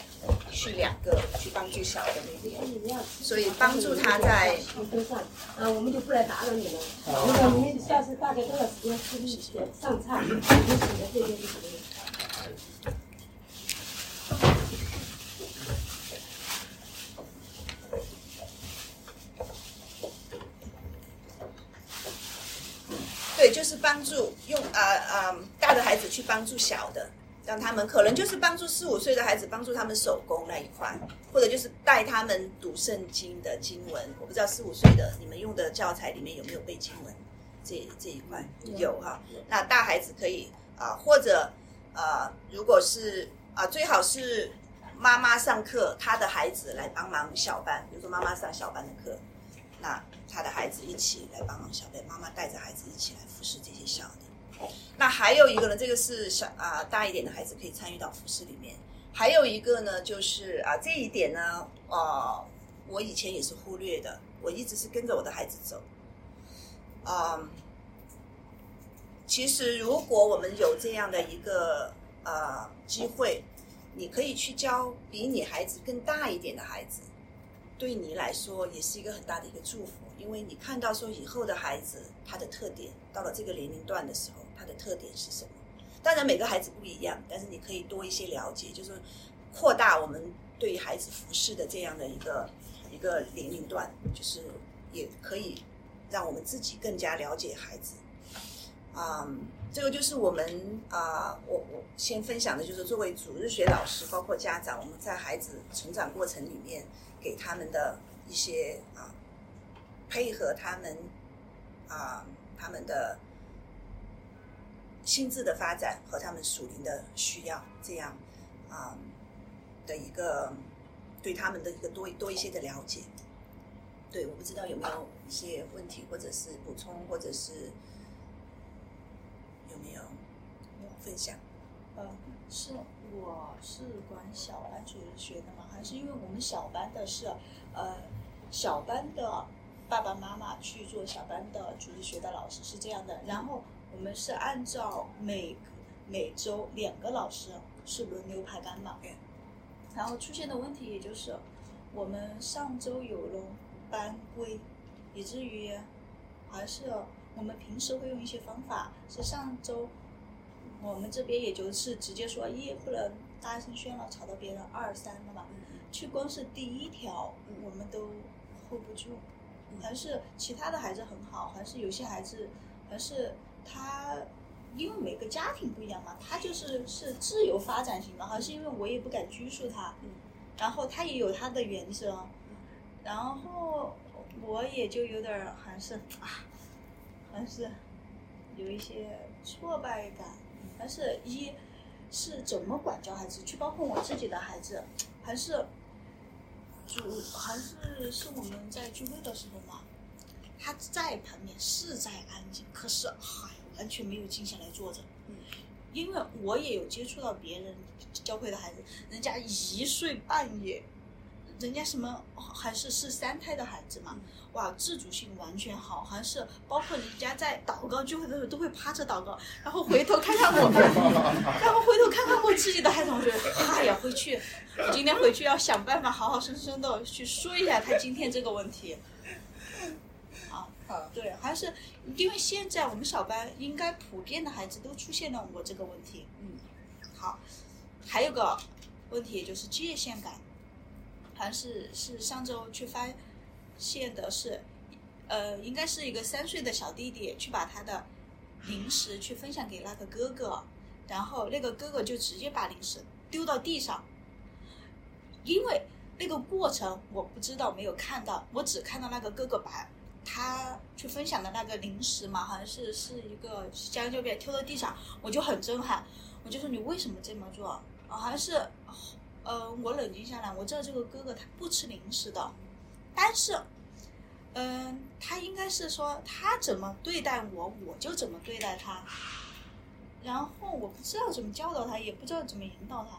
去两个去帮助小的那边，所以帮助他在。啊，我们就不来打扰你了。如果你们下次大概多少时间出去上菜，就请在这边就可以。对，就是帮助用啊啊大的孩子去帮助小的，让他们可能就是帮助四五岁的孩子，帮助他们手工那一块，或者就是带他们读圣经的经文。我不知道四五岁的你们用的教材里面有没有背经文这这一块有哈？那大孩子可以啊，或者啊，如果是啊，最好是妈妈上课，他的孩子来帮忙小班，比如说妈妈上小班的课。那他的孩子一起来帮忙小贝，妈妈带着孩子一起来服侍这些小的。那还有一个呢，这个是小啊大一点的孩子可以参与到服饰里面。还有一个呢，就是啊这一点呢，啊我以前也是忽略的，我一直是跟着我的孩子走。啊，其实如果我们有这样的一个呃机会，你可以去教比你孩子更大一点的孩子，对你来说也是一个很大的一个祝福，因为你看到说以后的孩子他的特点，到了这个年龄段的时候，他的特点是什么？当然每个孩子不一样，但是你可以多一些了解，就是扩大我们对孩子服饰的这样的一个一个年龄段，就是也可以让我们自己更加了解孩子。啊、这个就是我们啊、我我先分享的就是作为主日学老师，包括家长，我们在孩子成长过程里面给他们的一些啊、配合他们啊、他们的心智的发展和他们属灵的需要，这样啊、的一个对他们的一个多多一些的了解。对，我不知道有没有一些问题，或者是补充，或者是有没有分享？嗯，是我是管小班主日学的嘛，还是因为我们小班的是呃小班的爸爸妈妈去做小班的主日学的老师是这样的，然后我们是按照每每周两个老师是轮流排班嘛。对，然后出现的问题也就是我们上周有了班规，以至于还是我们平时会用一些方法，是上周我们这边也就是直接说一不能大声喧闹吵到别人，二三的吧，去光是第一条我们都 hold 不住，还是其他的孩子很好，还是有些孩子还是他。因为每个家庭不一样嘛，他就是是自由发展型的，还是因为我也不敢拘束他，然后他也有他的原则，然后我也就有点儿还是啊，还是有一些挫败感，还是一是怎么管教孩子，去包括我自己的孩子，还是主还是是我们在聚会的时候嘛，他在旁边是在安静，可是嗨完全没有静下来坐着，嗯因为我也有接触到别人教会的孩子，人家一岁半也。人家什么还是是三胎的孩子嘛，哇，自主性完全好，还是包括人家在祷告聚会的时候都会趴着祷告，然后回头看看我，然后回头看看我自己的孩子，我觉得，哎呀，回去，我今天回去要想办法好好生生的去说一下他今天这个问题。啊，好，对，还是因为现在我们小班应该普遍的孩子都出现了我这个问题。嗯，好，还有个问题就是界限感，好像是是上周去发现的是，呃，应该是一个三岁的小弟弟去把他的零食去分享给那个哥哥，然后那个哥哥就直接把零食丢到地上，因为那个过程我不知道没有看到，我只看到那个哥哥把他去分享的那个零食嘛，好像是是一个香蕉片丢到地上，我就很震撼，我就说你为什么这么做？好像是，呃，我冷静下来，我知道这个哥哥他不吃零食的，但是，嗯、他应该是说他怎么对待我，我就怎么对待他，然后我不知道怎么教导他，也不知道怎么引导他。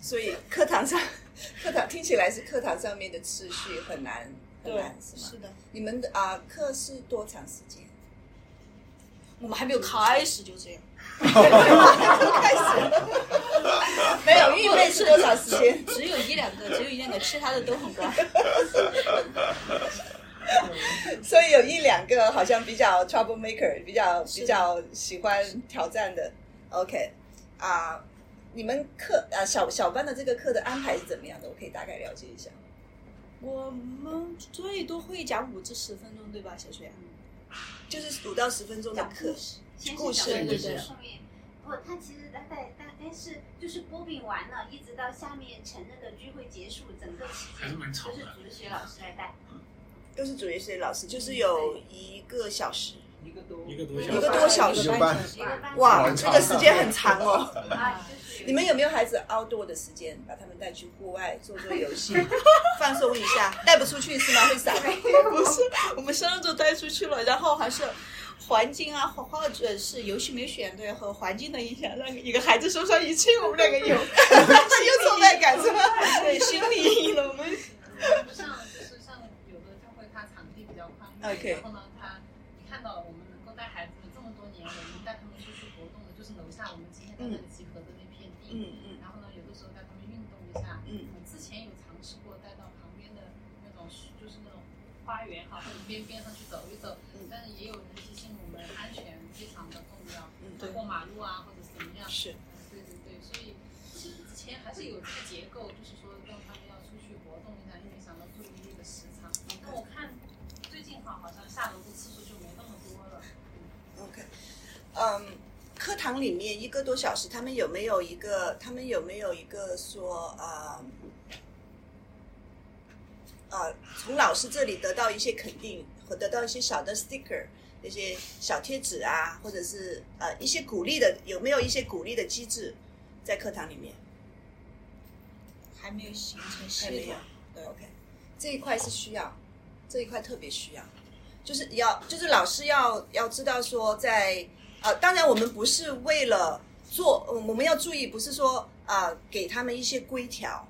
所以课堂上，课堂听起来是课堂上面的次序很难很对难，是吗？是的，你们的啊课是多长时间？我们还没有开始就这样。开始没有预备是多少时间？只有一两个，只有一两个，其他的都很乖。所以有一两个好像比较 trouble maker，比较比较喜欢挑战的。OK，啊、你们课啊小小班的这个课的安排是怎么样的？我可以大概了解一下。我们最多会讲五至十分钟，对吧，小雪？就是五到十分钟的课，先故事是讲故对对事，后面不，他其实大概大概是就是波比完了，一直到下面成人的聚会结束，整个期还是间蛮长的都是主日学老师来带。都是主业学老师，就是有一个小时，一个多一个多小时一个半一个班哇，这个时间很长哦。你们有没有孩子 outdoor 的时间，把他们带去户外做做游戏，放松一下？带不出去是吗？会傻？不是，我们上周带出去了，然后还是环境啊，或或者是游戏没选对和环境的影响，让一个孩子受伤一切我们两个有，有挫败感是吗？对，心理阴 影了。我们不像就是像有的他会他场地比较宽然后呢他你看到了我们能够带孩子们这么多年，我们带他们出去活动的，就是楼下我们今天在那里集合的那片地。嗯嗯然后呢，有的时候带他们运动一下。嗯我之前有尝试过带到旁边的那种，就是那种花园哈，或者边边上去走一走。嗯但是也有人提醒我们，安全非常的重要。嗯对过马路啊，或者是怎么样。是对对对，所以其实之前还是有这个结构，就是说让他们要出去活动一下，因为想到注意力的时长。但我看最近哈，好像下楼的次数就没那么多了。OK，嗯，课堂里面一个多小时，他们有没有一个？他们有没有一个说呃呃，从老师这里得到一些肯定，或得到一些小的 sticker，那些小贴纸啊，或者是呃一些鼓励的，有没有一些鼓励的机制在课堂里面？还没有形成还系统没有。对，OK，这一块是需要，这一块特别需要，就是要就是老师要要知道说在呃，当然我们不是为了做，我们要注意，不是说啊、给他们一些规条，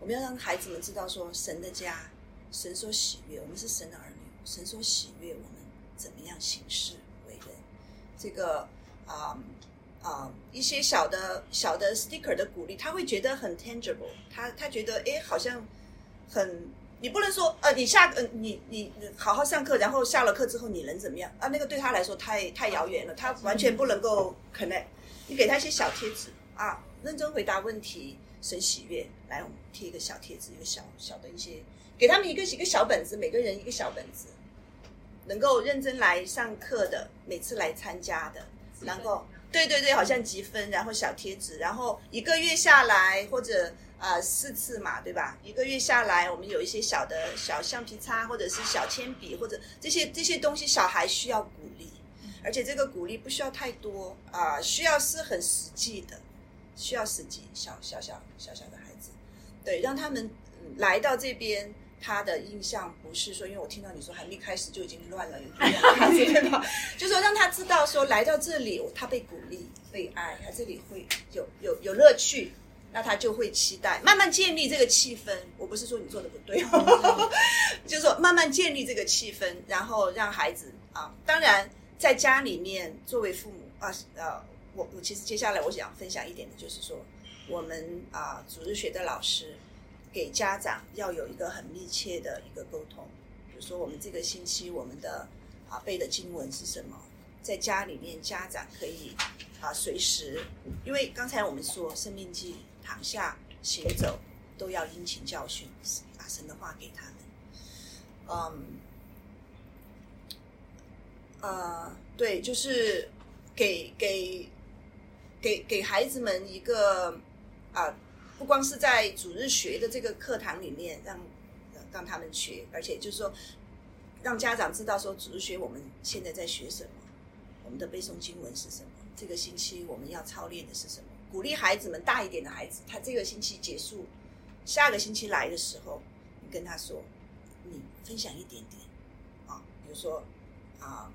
我们要让孩子们知道说神的家，神所喜悦，我们是神的儿女，神所喜悦我们怎么样行事为人，这个啊。啊、一些小的小的 sticker 的鼓励，他会觉得很 tangible，他他觉得哎，好像很，你不能说呃，你下呃你你你好好上课，然后下了课之后你能怎么样啊？那个对他来说太太遥远了，他完全不能够 connect。你给他一些小贴纸啊，认真回答问题，省喜悦，来我们贴一个小贴纸，一个小小的一些，给他们一个一个小本子，每个人一个小本子，能够认真来上课的，每次来参加的，然后。对对对，好像积分，然后小贴纸，然后一个月下来或者呃四次嘛，对吧？一个月下来，我们有一些小的小橡皮擦，或者是小铅笔，或者这些这些东西，小孩需要鼓励，而且这个鼓励不需要太多啊、需要是很实际的，需要实际，小小小小小的孩子，对，让他们、嗯来到这边。他的印象不是说，因为我听到你说还没开始就已经乱了？就说让他知道说来到这里，他被鼓励、被爱，他这里会有有有乐趣，那他就会期待，慢慢建立这个气氛。我不是说你做的不对，就是说慢慢建立这个气氛，然后让孩子啊，当然在家里面作为父母啊呃，我我其实接下来我想分享一点的就是说，我们啊主日学的老师给家长要有一个很密切的一个沟通，比如说我们这个星期我们的啊背的经文是什么，在家里面家长可以啊随时，因为刚才我们说生命记躺下行走都要殷勤教训，把神的话给他们，嗯。呃，对，就是给给给给孩子们一个啊、不光是在主日学的这个课堂里面让让他们学，而且就是说让家长知道说主日学我们现在在学什么，我们的背诵经文是什么，这个星期我们要操练的是什么，鼓励孩子们大一点的孩子，他这个星期结束，下个星期来的时候，你跟他说，你分享一点点啊，比如说啊。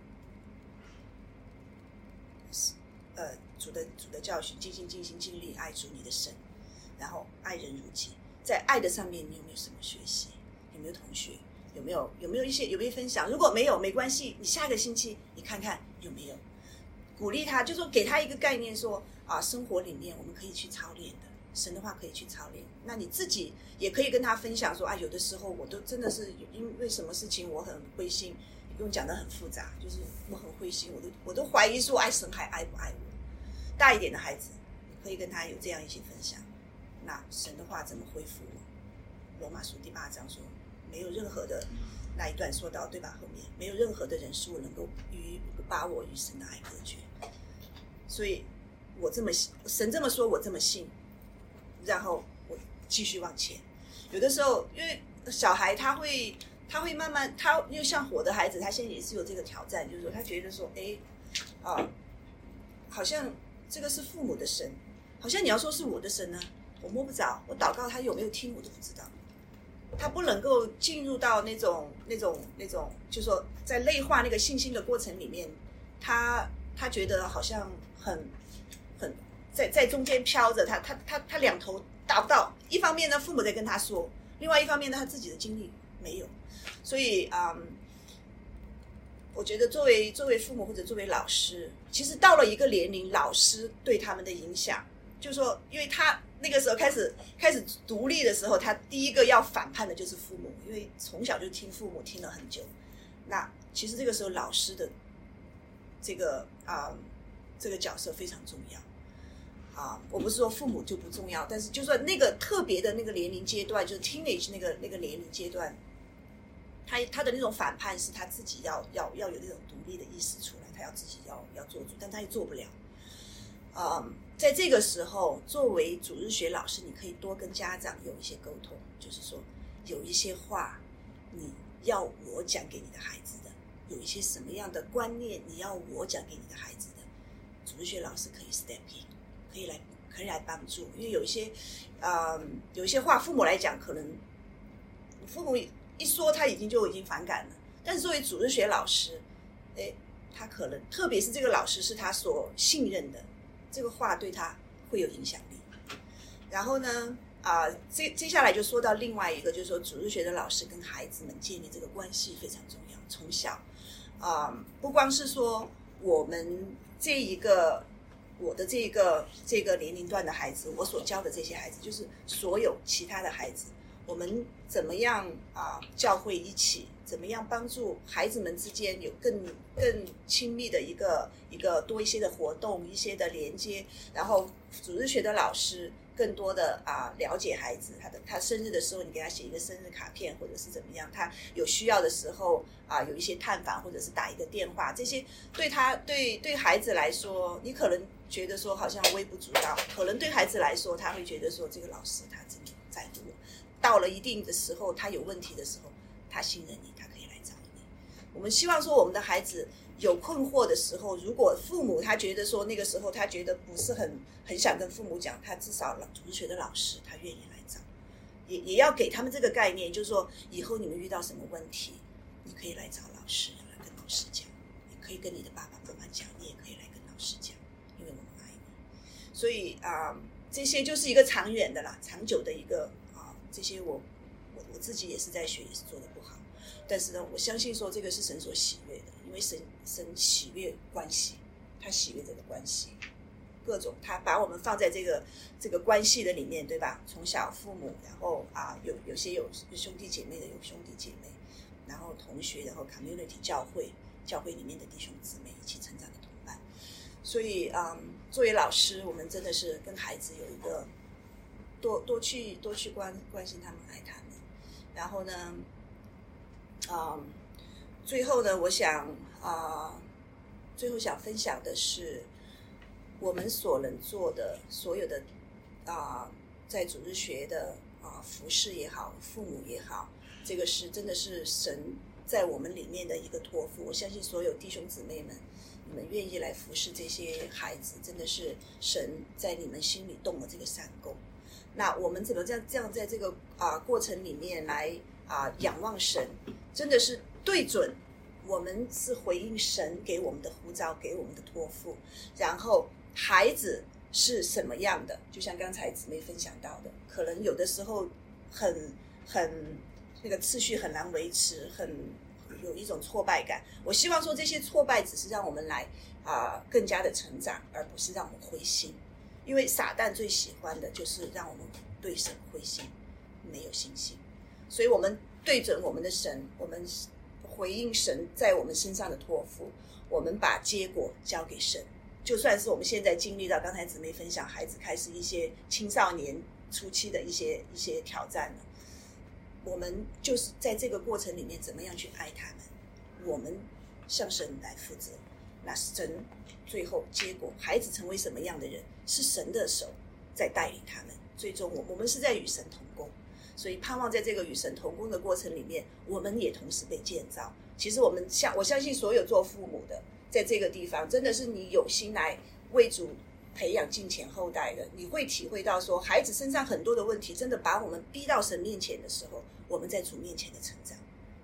呃，主的主的教训，尽心尽心尽力爱主你的神，然后爱人如己。在爱的上面，你有没有什么学习？有没有同学？有没有有没有一些有没有分享？如果没有，没关系，你下个星期你看看有没有鼓励他，就说给他一个概念说，啊，生活里面我们可以去操练的，神的话可以去操练。那你自己也可以跟他分享说，啊，有的时候我都真的是因为什么事情我很灰心，不用讲的很复杂，就是我很灰心，我都我都怀疑说，爱神还爱不爱我？大一点的孩子，你可以跟他有这样一些分享。那神的话怎么恢复？罗马书第八章说，没有任何的那一段说到对吧？后面没有任何的人事物能够与把我与神的爱隔绝。所以我这么信，神这么说，我这么信，然后我继续往前。有的时候，因为小孩他会他会慢慢，他因为像我的孩子，他现在也是有这个挑战，就是说他觉得说，哎，啊，好像这个是父母的神，好像你要说是我的神呢，我摸不着，我祷告他有没有听我都不知道。他不能够进入到那种那种那种，就说在内化那个信心的过程里面，他他觉得好像很很在在中间飘着，他他他他两头达不到。一方面呢，父母在跟他说；，另外一方面呢，他自己的经历没有。所以，嗯，我觉得作为作为父母或者作为老师，其实到了一个年龄，老师对他们的影响，就是说，因为他那个时候开始开始独立的时候，他第一个要反叛的就是父母，因为从小就听父母听了很久。那其实这个时候，老师的这个啊这个角色非常重要。啊，我不是说父母就不重要，但是就说那个特别的那个年龄阶段，就是 teenage 那个那个年龄阶段。他他的那种反叛是他自己要要要有那种独立的意识出来，他要自己要要做主，但他也做不了。嗯，在这个时候，作为主日学老师，你可以多跟家长有一些沟通，就是说有一些话你要我讲给你的孩子的，有一些什么样的观念你要我讲给你的孩子的，主日学老师可以 step in，可以来可以来帮助，因为有一些嗯有一些话父母来讲可能父母。一说他已经就已经反感了，但是作为主日学老师，哎，他可能特别是这个老师是他所信任的，这个话对他会有影响力。然后呢，啊，接接下来就说到另外一个，就是说主日学的老师跟孩子们建立这个关系非常重要。从小，啊，不光是说我们这一个我的这个这个年龄段的孩子，我所教的这些孩子，就是所有其他的孩子。我们怎么样啊？教会一起怎么样帮助孩子们之间有更更亲密的一个一个多一些的活动，一些的连接。然后组织学的老师更多的啊了解孩子，他的他生日的时候，你给他写一个生日卡片，或者是怎么样？他有需要的时候啊，有一些探访，或者是打一个电话，这些对他对对孩子来说，你可能觉得说好像微不足道，可能对孩子来说，他会觉得说这个老师他真的在乎我。到了一定的时候，他有问题的时候，他信任你，他可以来找你。我们希望说，我们的孩子有困惑的时候，如果父母他觉得说那个时候他觉得不是很很想跟父母讲，他至少主日学的老师他愿意来找，也也要给他们这个概念，就是说以后你们遇到什么问题，你可以来找老师，来跟老师讲，也可以跟你的爸爸妈妈讲，你也可以来跟老师讲，因为我们爱你。所以啊，这些就是一个长远的啦，长久的一个啊。这些我我我自己也是在学，也是做的不好。但是呢，我相信说这个是神所喜悦的，因为神神喜悦关系，他喜悦这个关系，各种他把我们放在这个这个关系的里面，对吧？从小父母，然后啊有有些有兄弟姐妹的有兄弟姐妹，然后同学，然后 community 教会教会里面的弟兄姊妹一起成长的同伴。所以嗯，作为老师，我们真的是跟孩子有一个。多多去多去关关心他们，爱他们。然后呢，嗯，最后呢，我想啊，最后想分享的是，我们所能做的所有的啊，在组织学的啊服饰也好，父母也好，这个是真的是神在我们里面的一个托付。我相信所有弟兄姊妹们，你们愿意来服侍这些孩子，真的是神在你们心里动了这个善功。那我们怎么这样这样在这个啊过程里面来啊仰望神，真的是对准我们是回应神给我们的呼召，给我们的托付。然后孩子是什么样的？就像刚才姊妹分享到的，可能有的时候很很那个次序很难维持，很有一种挫败感。我希望说这些挫败只是让我们来啊更加的成长，而不是让我们灰心。因为撒旦最喜欢的就是让我们对神灰心，没有信心，所以我们对准我们的神，我们回应神在我们身上的托付，我们把结果交给神。就算是我们现在经历到刚才姊妹分享，孩子开始一些青少年初期的一些一些挑战了，我们就是在这个过程里面怎么样去爱他们，我们向神来负责，那神。最后结果，孩子成为什么样的人，是神的手在带领他们。最终，我我们是在与神同，所以盼望在这个与神同工的过程里面，我们也同时被建造。其实，我们相我相信所有做父母的，在这个地方，真的是你有心来为主培养敬前后代的，你会体会到说，孩子身上很多的问题，真的把我们逼到神面前的时候，我们在主面前的成长，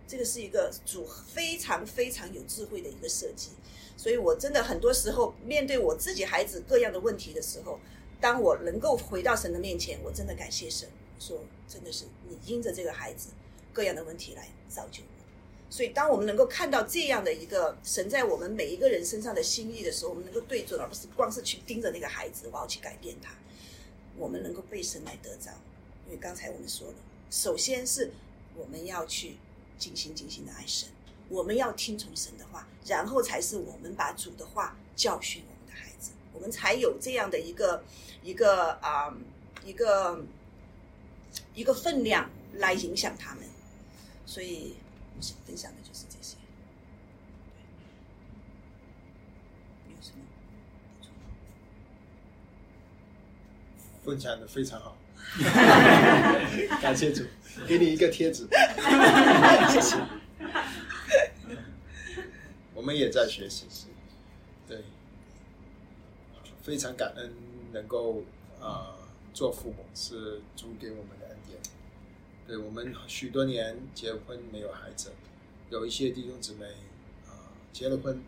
这个是一个主非常非常有智慧的一个设计。所以我真的很多时候面对我自己孩子各样的问题的时候，当我能够回到神的面前，我真的感谢神，说真的是你因着这个孩子各样的问题来造就我。所以，当我们能够看到这样的一个神在我们每一个人身上的心意的时候，我们能够对准，而不是光是去盯着那个孩子，我要去改变他。我们能够被神来得着，因为刚才我们说了，首先是我们要去尽心尽心的爱神，我们要听从神的话，然后才是我们把主的话教训我们的孩子，我们才有这样的一个一个啊、一个一个分量来影响他们。所以。我想分享的就是这些。有什么补充？分享的非常好，感谢主，给你一个贴纸，谢谢。我们也在学习，对，非常感恩能够啊、呃做父母，是主给我们的恩典。对我们许多年结婚没有孩子，有一些弟兄姊妹啊、结了婚，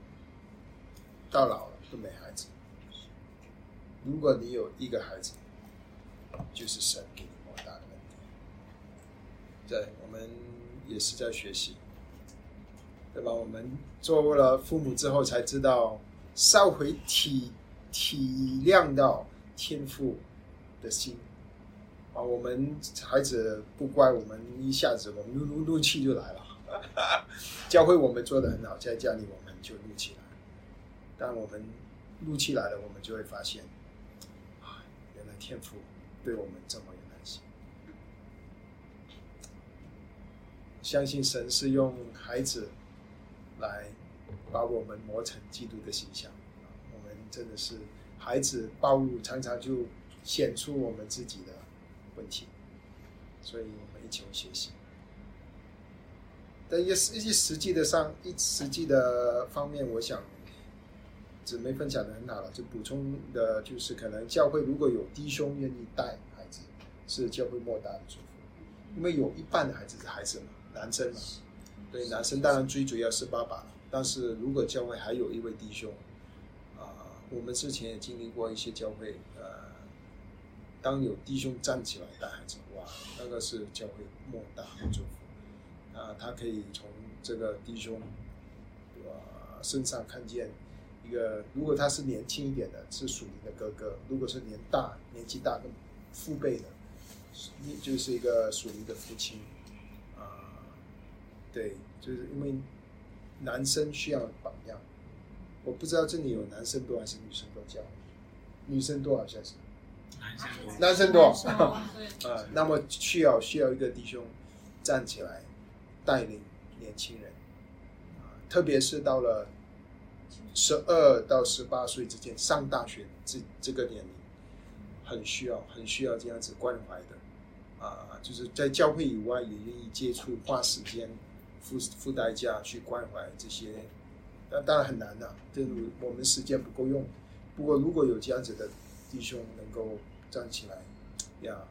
到老了都没孩子。如果你有一个孩子，就是神给你莫大的恩典。对，我们也是在学习，对吧？我们做了父母之后，才知道稍微体体谅到天父的心啊。我们孩子不乖，我们一下子我们怒怒怒气就来了。教会我们做的很好，在家里我们就怒气来。当我们怒气来了，我们就会发现，啊，原来天赋对我们这么有耐心。相信神是用孩子来把我们磨成基督的形象。我们真的是孩子暴露，常常就显出我们自己的问题，所以我们一起学习。但一实一实际的上一实际的方面，我想姊妹分享的很好了。就补充的就是，可能教会如果有弟兄愿意带孩子，是教会莫大的祝福。因为有一半的孩子是孩子嘛，男生嘛，对男生当然最主要是爸爸了。但是如果教会还有一位弟兄，啊、我们之前也经历过一些教会，呃，当有弟兄站起来带孩子，哇，那个是教会莫大的祝福。啊，他可以从这个弟兄，呃，身上看见一个，如果他是年轻一点的，是属灵的哥哥；如果是年大、年纪大的父辈的，你就是一个属灵的父亲。啊、对，就是因为男生需要榜样。我不知道这里有男生多还是女生多教，女生多好像是，男生多。对，啊，那么需要需要一个弟兄站起来带领年轻人，啊，特别是到了十二到十八岁之间上大学这这个年龄，很需要很需要这样子关怀的，啊，就是在教会以外也愿意接触，花时间付付代价去关怀这些，那当然很难的、这我们时间不够用。不过如果有这样子的弟兄能够站起来，要，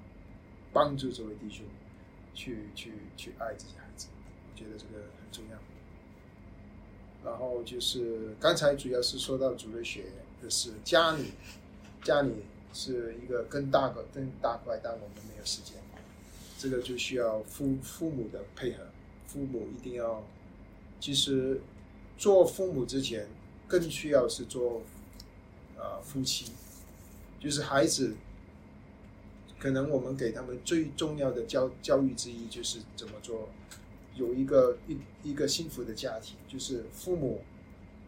帮助这位弟兄去去去爱这些孩子，我觉得这个很重要。然后就是刚才主要是说到主日学的是家里，家里是一个更大个更大块，但我们没有时间，这个就需要父父母的配合，父母一定要，其实做父母之前更需要是做呃夫妻，就是孩子。可能我们给他们最重要的教教育之一就是怎么做，有一个一一个幸福的家庭，就是父母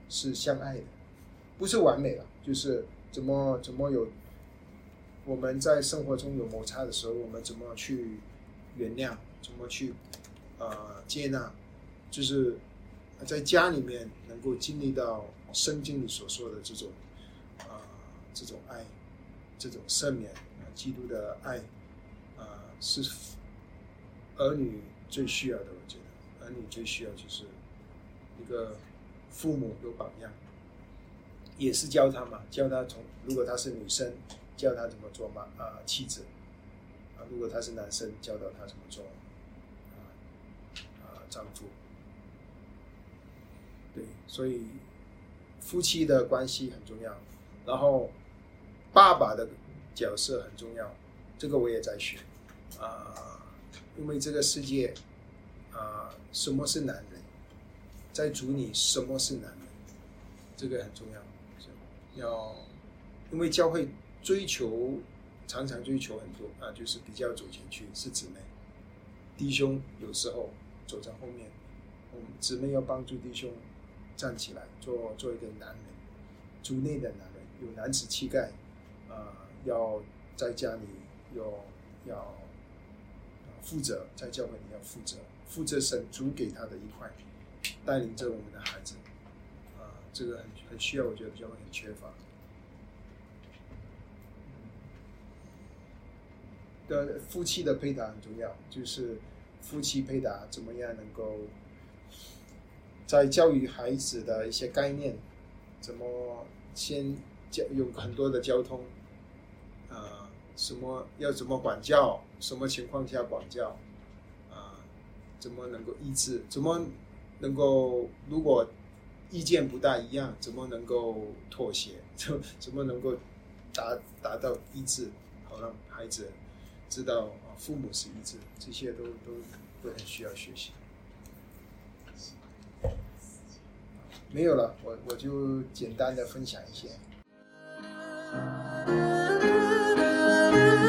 是相爱的，不是完美了，就是怎么怎么有我们在生活中有摩擦的时候，我们怎么去原谅，怎么去呃接纳，就是在家里面能够经历到圣经里所说的这种啊、这种爱，这种赦免。基督的爱，啊、是儿女最需要的。我觉得儿女最需要就是一个父母有榜样，也是教他嘛，教他从如果他是女生，教他怎么做嘛啊妻子啊，如果他是男生，教导他怎么做啊啊丈夫。对，所以夫妻的关系很重要，然后爸爸的角色很重要，这个我也在学。啊，因为这个世界啊，什么是男人，在主你什么是男人，这个很重要，要因为教会追求常常追求很多啊，就是比较走前去是姊妹，弟兄有时候走在后面，我们姊妹要帮助弟兄。站起来，做做一个男人，主内的男人，有男子气概，啊，要在家里有要负责，在教会里要负责，负责神主给他的一块，带领着我们的孩子，啊，这个很很需要，我觉得教会很缺乏。的夫妻的配搭很重要，就是夫妻配搭怎么样能够。在教育孩子的一些概念，怎么先教有很多的交通，啊，什么要怎么管教，什么情况下管教，啊，怎么能够医治，怎么能够如果意见不大一样，怎么能够妥协，怎怎么能够达达到一致，好让孩子知道父母是一致，这些都都都很需要学习。没有了，我我就简单的分享一些。you.